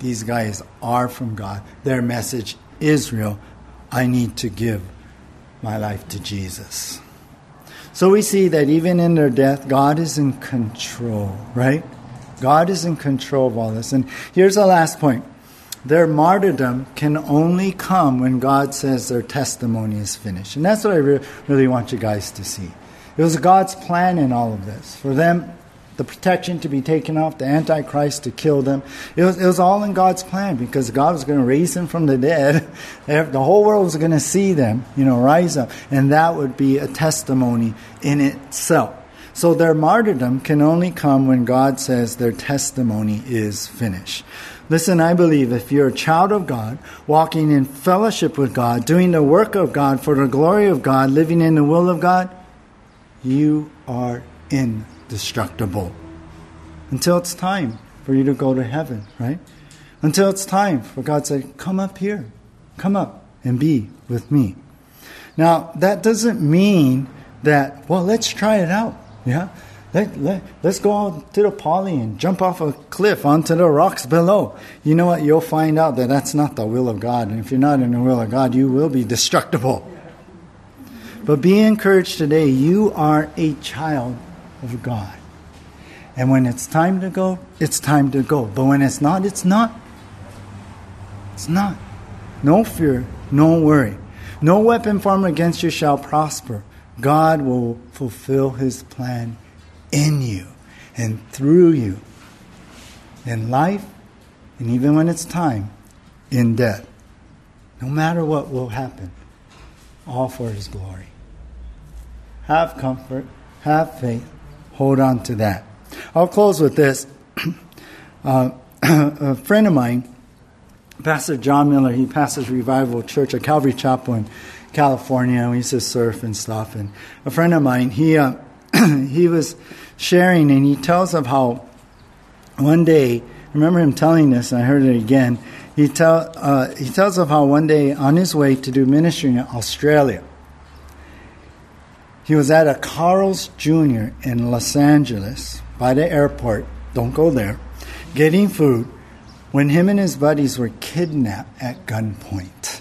these guys are from God. Their message is real. I need to give my life to Jesus. So we see that even in their death, God is in control, right? God is in control of all this. And here's the last point their martyrdom can only come when God says their testimony is finished. And that's what I re- really want you guys to see. It was God's plan in all of this. For them, the protection to be taken off, the Antichrist to kill them. It was, it was all in God's plan because God was going to raise them from the dead. The whole world was going to see them, you know, rise up. And that would be a testimony in itself. So their martyrdom can only come when God says their testimony is finished. Listen, I believe if you're a child of God, walking in fellowship with God, doing the work of God for the glory of God, living in the will of God, you are indestructible. Until it's time for you to go to heaven, right? Until it's time for God to say, Come up here, come up and be with me. Now, that doesn't mean that, well, let's try it out. Yeah? Let, let, let's go out to the Pali and jump off a cliff onto the rocks below. You know what? You'll find out that that's not the will of God. And if you're not in the will of God, you will be destructible. But be encouraged today. You are a child of God. And when it's time to go, it's time to go. But when it's not, it's not. It's not. No fear, no worry. No weapon formed against you shall prosper. God will fulfill his plan in you and through you in life and even when it's time, in death. No matter what will happen, all for His glory. Have comfort, have faith, hold on to that. I'll close with this. Uh, a friend of mine, Pastor John Miller, he pastors Revival Church at Calvary Chapel in California. We used to surf and stuff. And a friend of mine, he uh, he was sharing, and he tells of how one day, I remember him telling this, and I heard it again. He tell uh, he tells of how one day on his way to do ministry in Australia, he was at a Carl's Jr. in Los Angeles by the airport. Don't go there getting food when him and his buddies were kidnapped at gunpoint.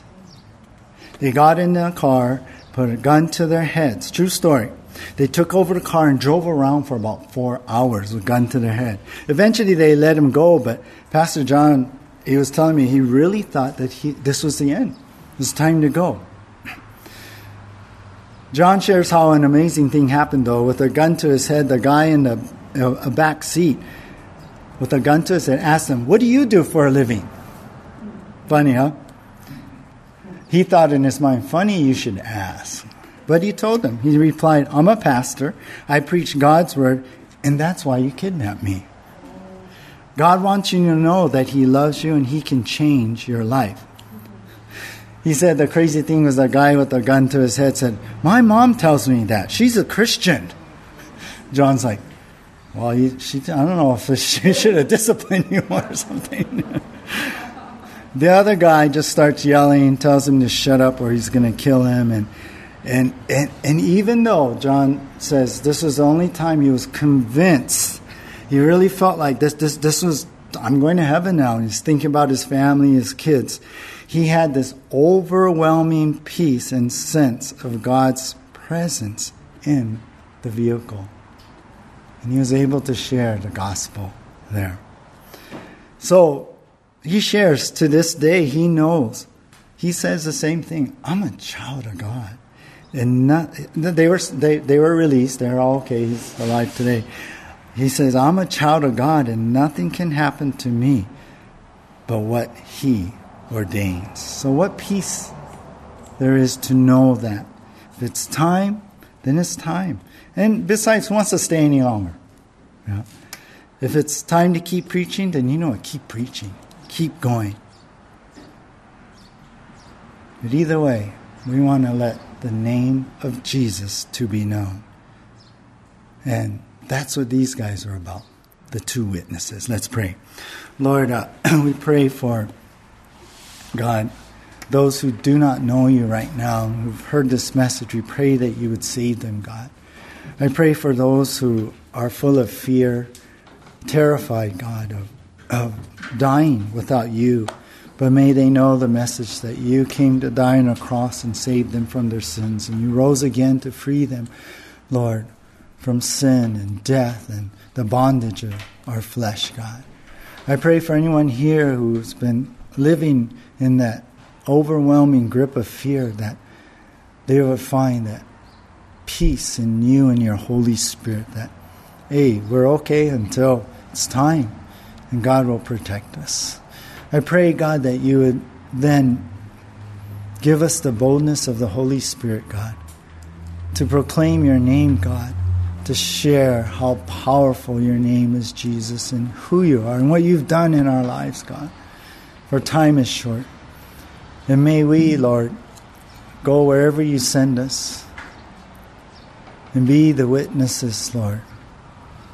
They got in the car, put a gun to their heads. True story. They took over the car and drove around for about four hours with gun to their head. Eventually, they let him go, but Pastor John, he was telling me he really thought that he, this was the end. It was time to go. John shares how an amazing thing happened, though. With a gun to his head, the guy in the uh, a back seat with a gun to his head, asked him, What do you do for a living? Funny, huh? He thought in his mind, Funny you should ask. But he told him, He replied, I'm a pastor. I preach God's word, and that's why you kidnapped me. God wants you to know that He loves you and He can change your life. He said the crazy thing was the guy with the gun to his head said, My mom tells me that. She's a Christian. John's like, well, you, she, I don't know if she should have disciplined you or something. the other guy just starts yelling, tells him to shut up or he's going to kill him. And, and, and, and even though John says this was the only time he was convinced, he really felt like this, this, this was, I'm going to heaven now. And he's thinking about his family, his kids. He had this overwhelming peace and sense of God's presence in the vehicle. And he was able to share the gospel there. So he shares to this day, he knows. He says the same thing I'm a child of God. And not, they, were, they, they were released. They're all okay. He's alive today. He says, I'm a child of God, and nothing can happen to me but what He ordains. So, what peace there is to know that. If it's time, then it's time. And besides, who wants to stay any longer? Yeah. If it's time to keep preaching, then you know what? Keep preaching. Keep going. But either way, we want to let the name of Jesus to be known. And that's what these guys are about, the two witnesses. Let's pray. Lord, uh, we pray for God, those who do not know you right now, who've heard this message, we pray that you would save them, God. I pray for those who are full of fear, terrified, God, of, of dying without you. But may they know the message that you came to die on a cross and save them from their sins, and you rose again to free them, Lord, from sin and death and the bondage of our flesh, God. I pray for anyone here who's been living in that overwhelming grip of fear that they would find that peace in you and your Holy Spirit that, hey, we're okay until it's time and God will protect us. I pray, God, that you would then give us the boldness of the Holy Spirit, God, to proclaim your name, God, to share how powerful your name is, Jesus, and who you are and what you've done in our lives, God. For time is short. And may we, Lord, go wherever you send us and be the witnesses, Lord,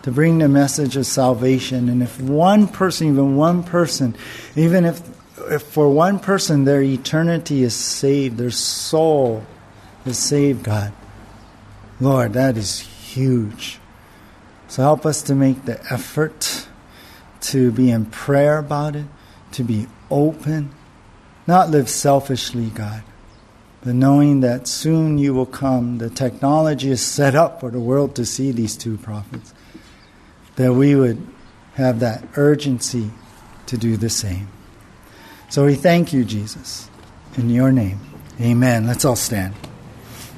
to bring the message of salvation. And if one person, even one person, even if, if for one person their eternity is saved, their soul is saved, God, Lord, that is huge. So help us to make the effort to be in prayer about it, to be open, not live selfishly, God but knowing that soon you will come, the technology is set up for the world to see these two prophets, that we would have that urgency to do the same. So we thank you, Jesus. In your name, amen. Let's all stand.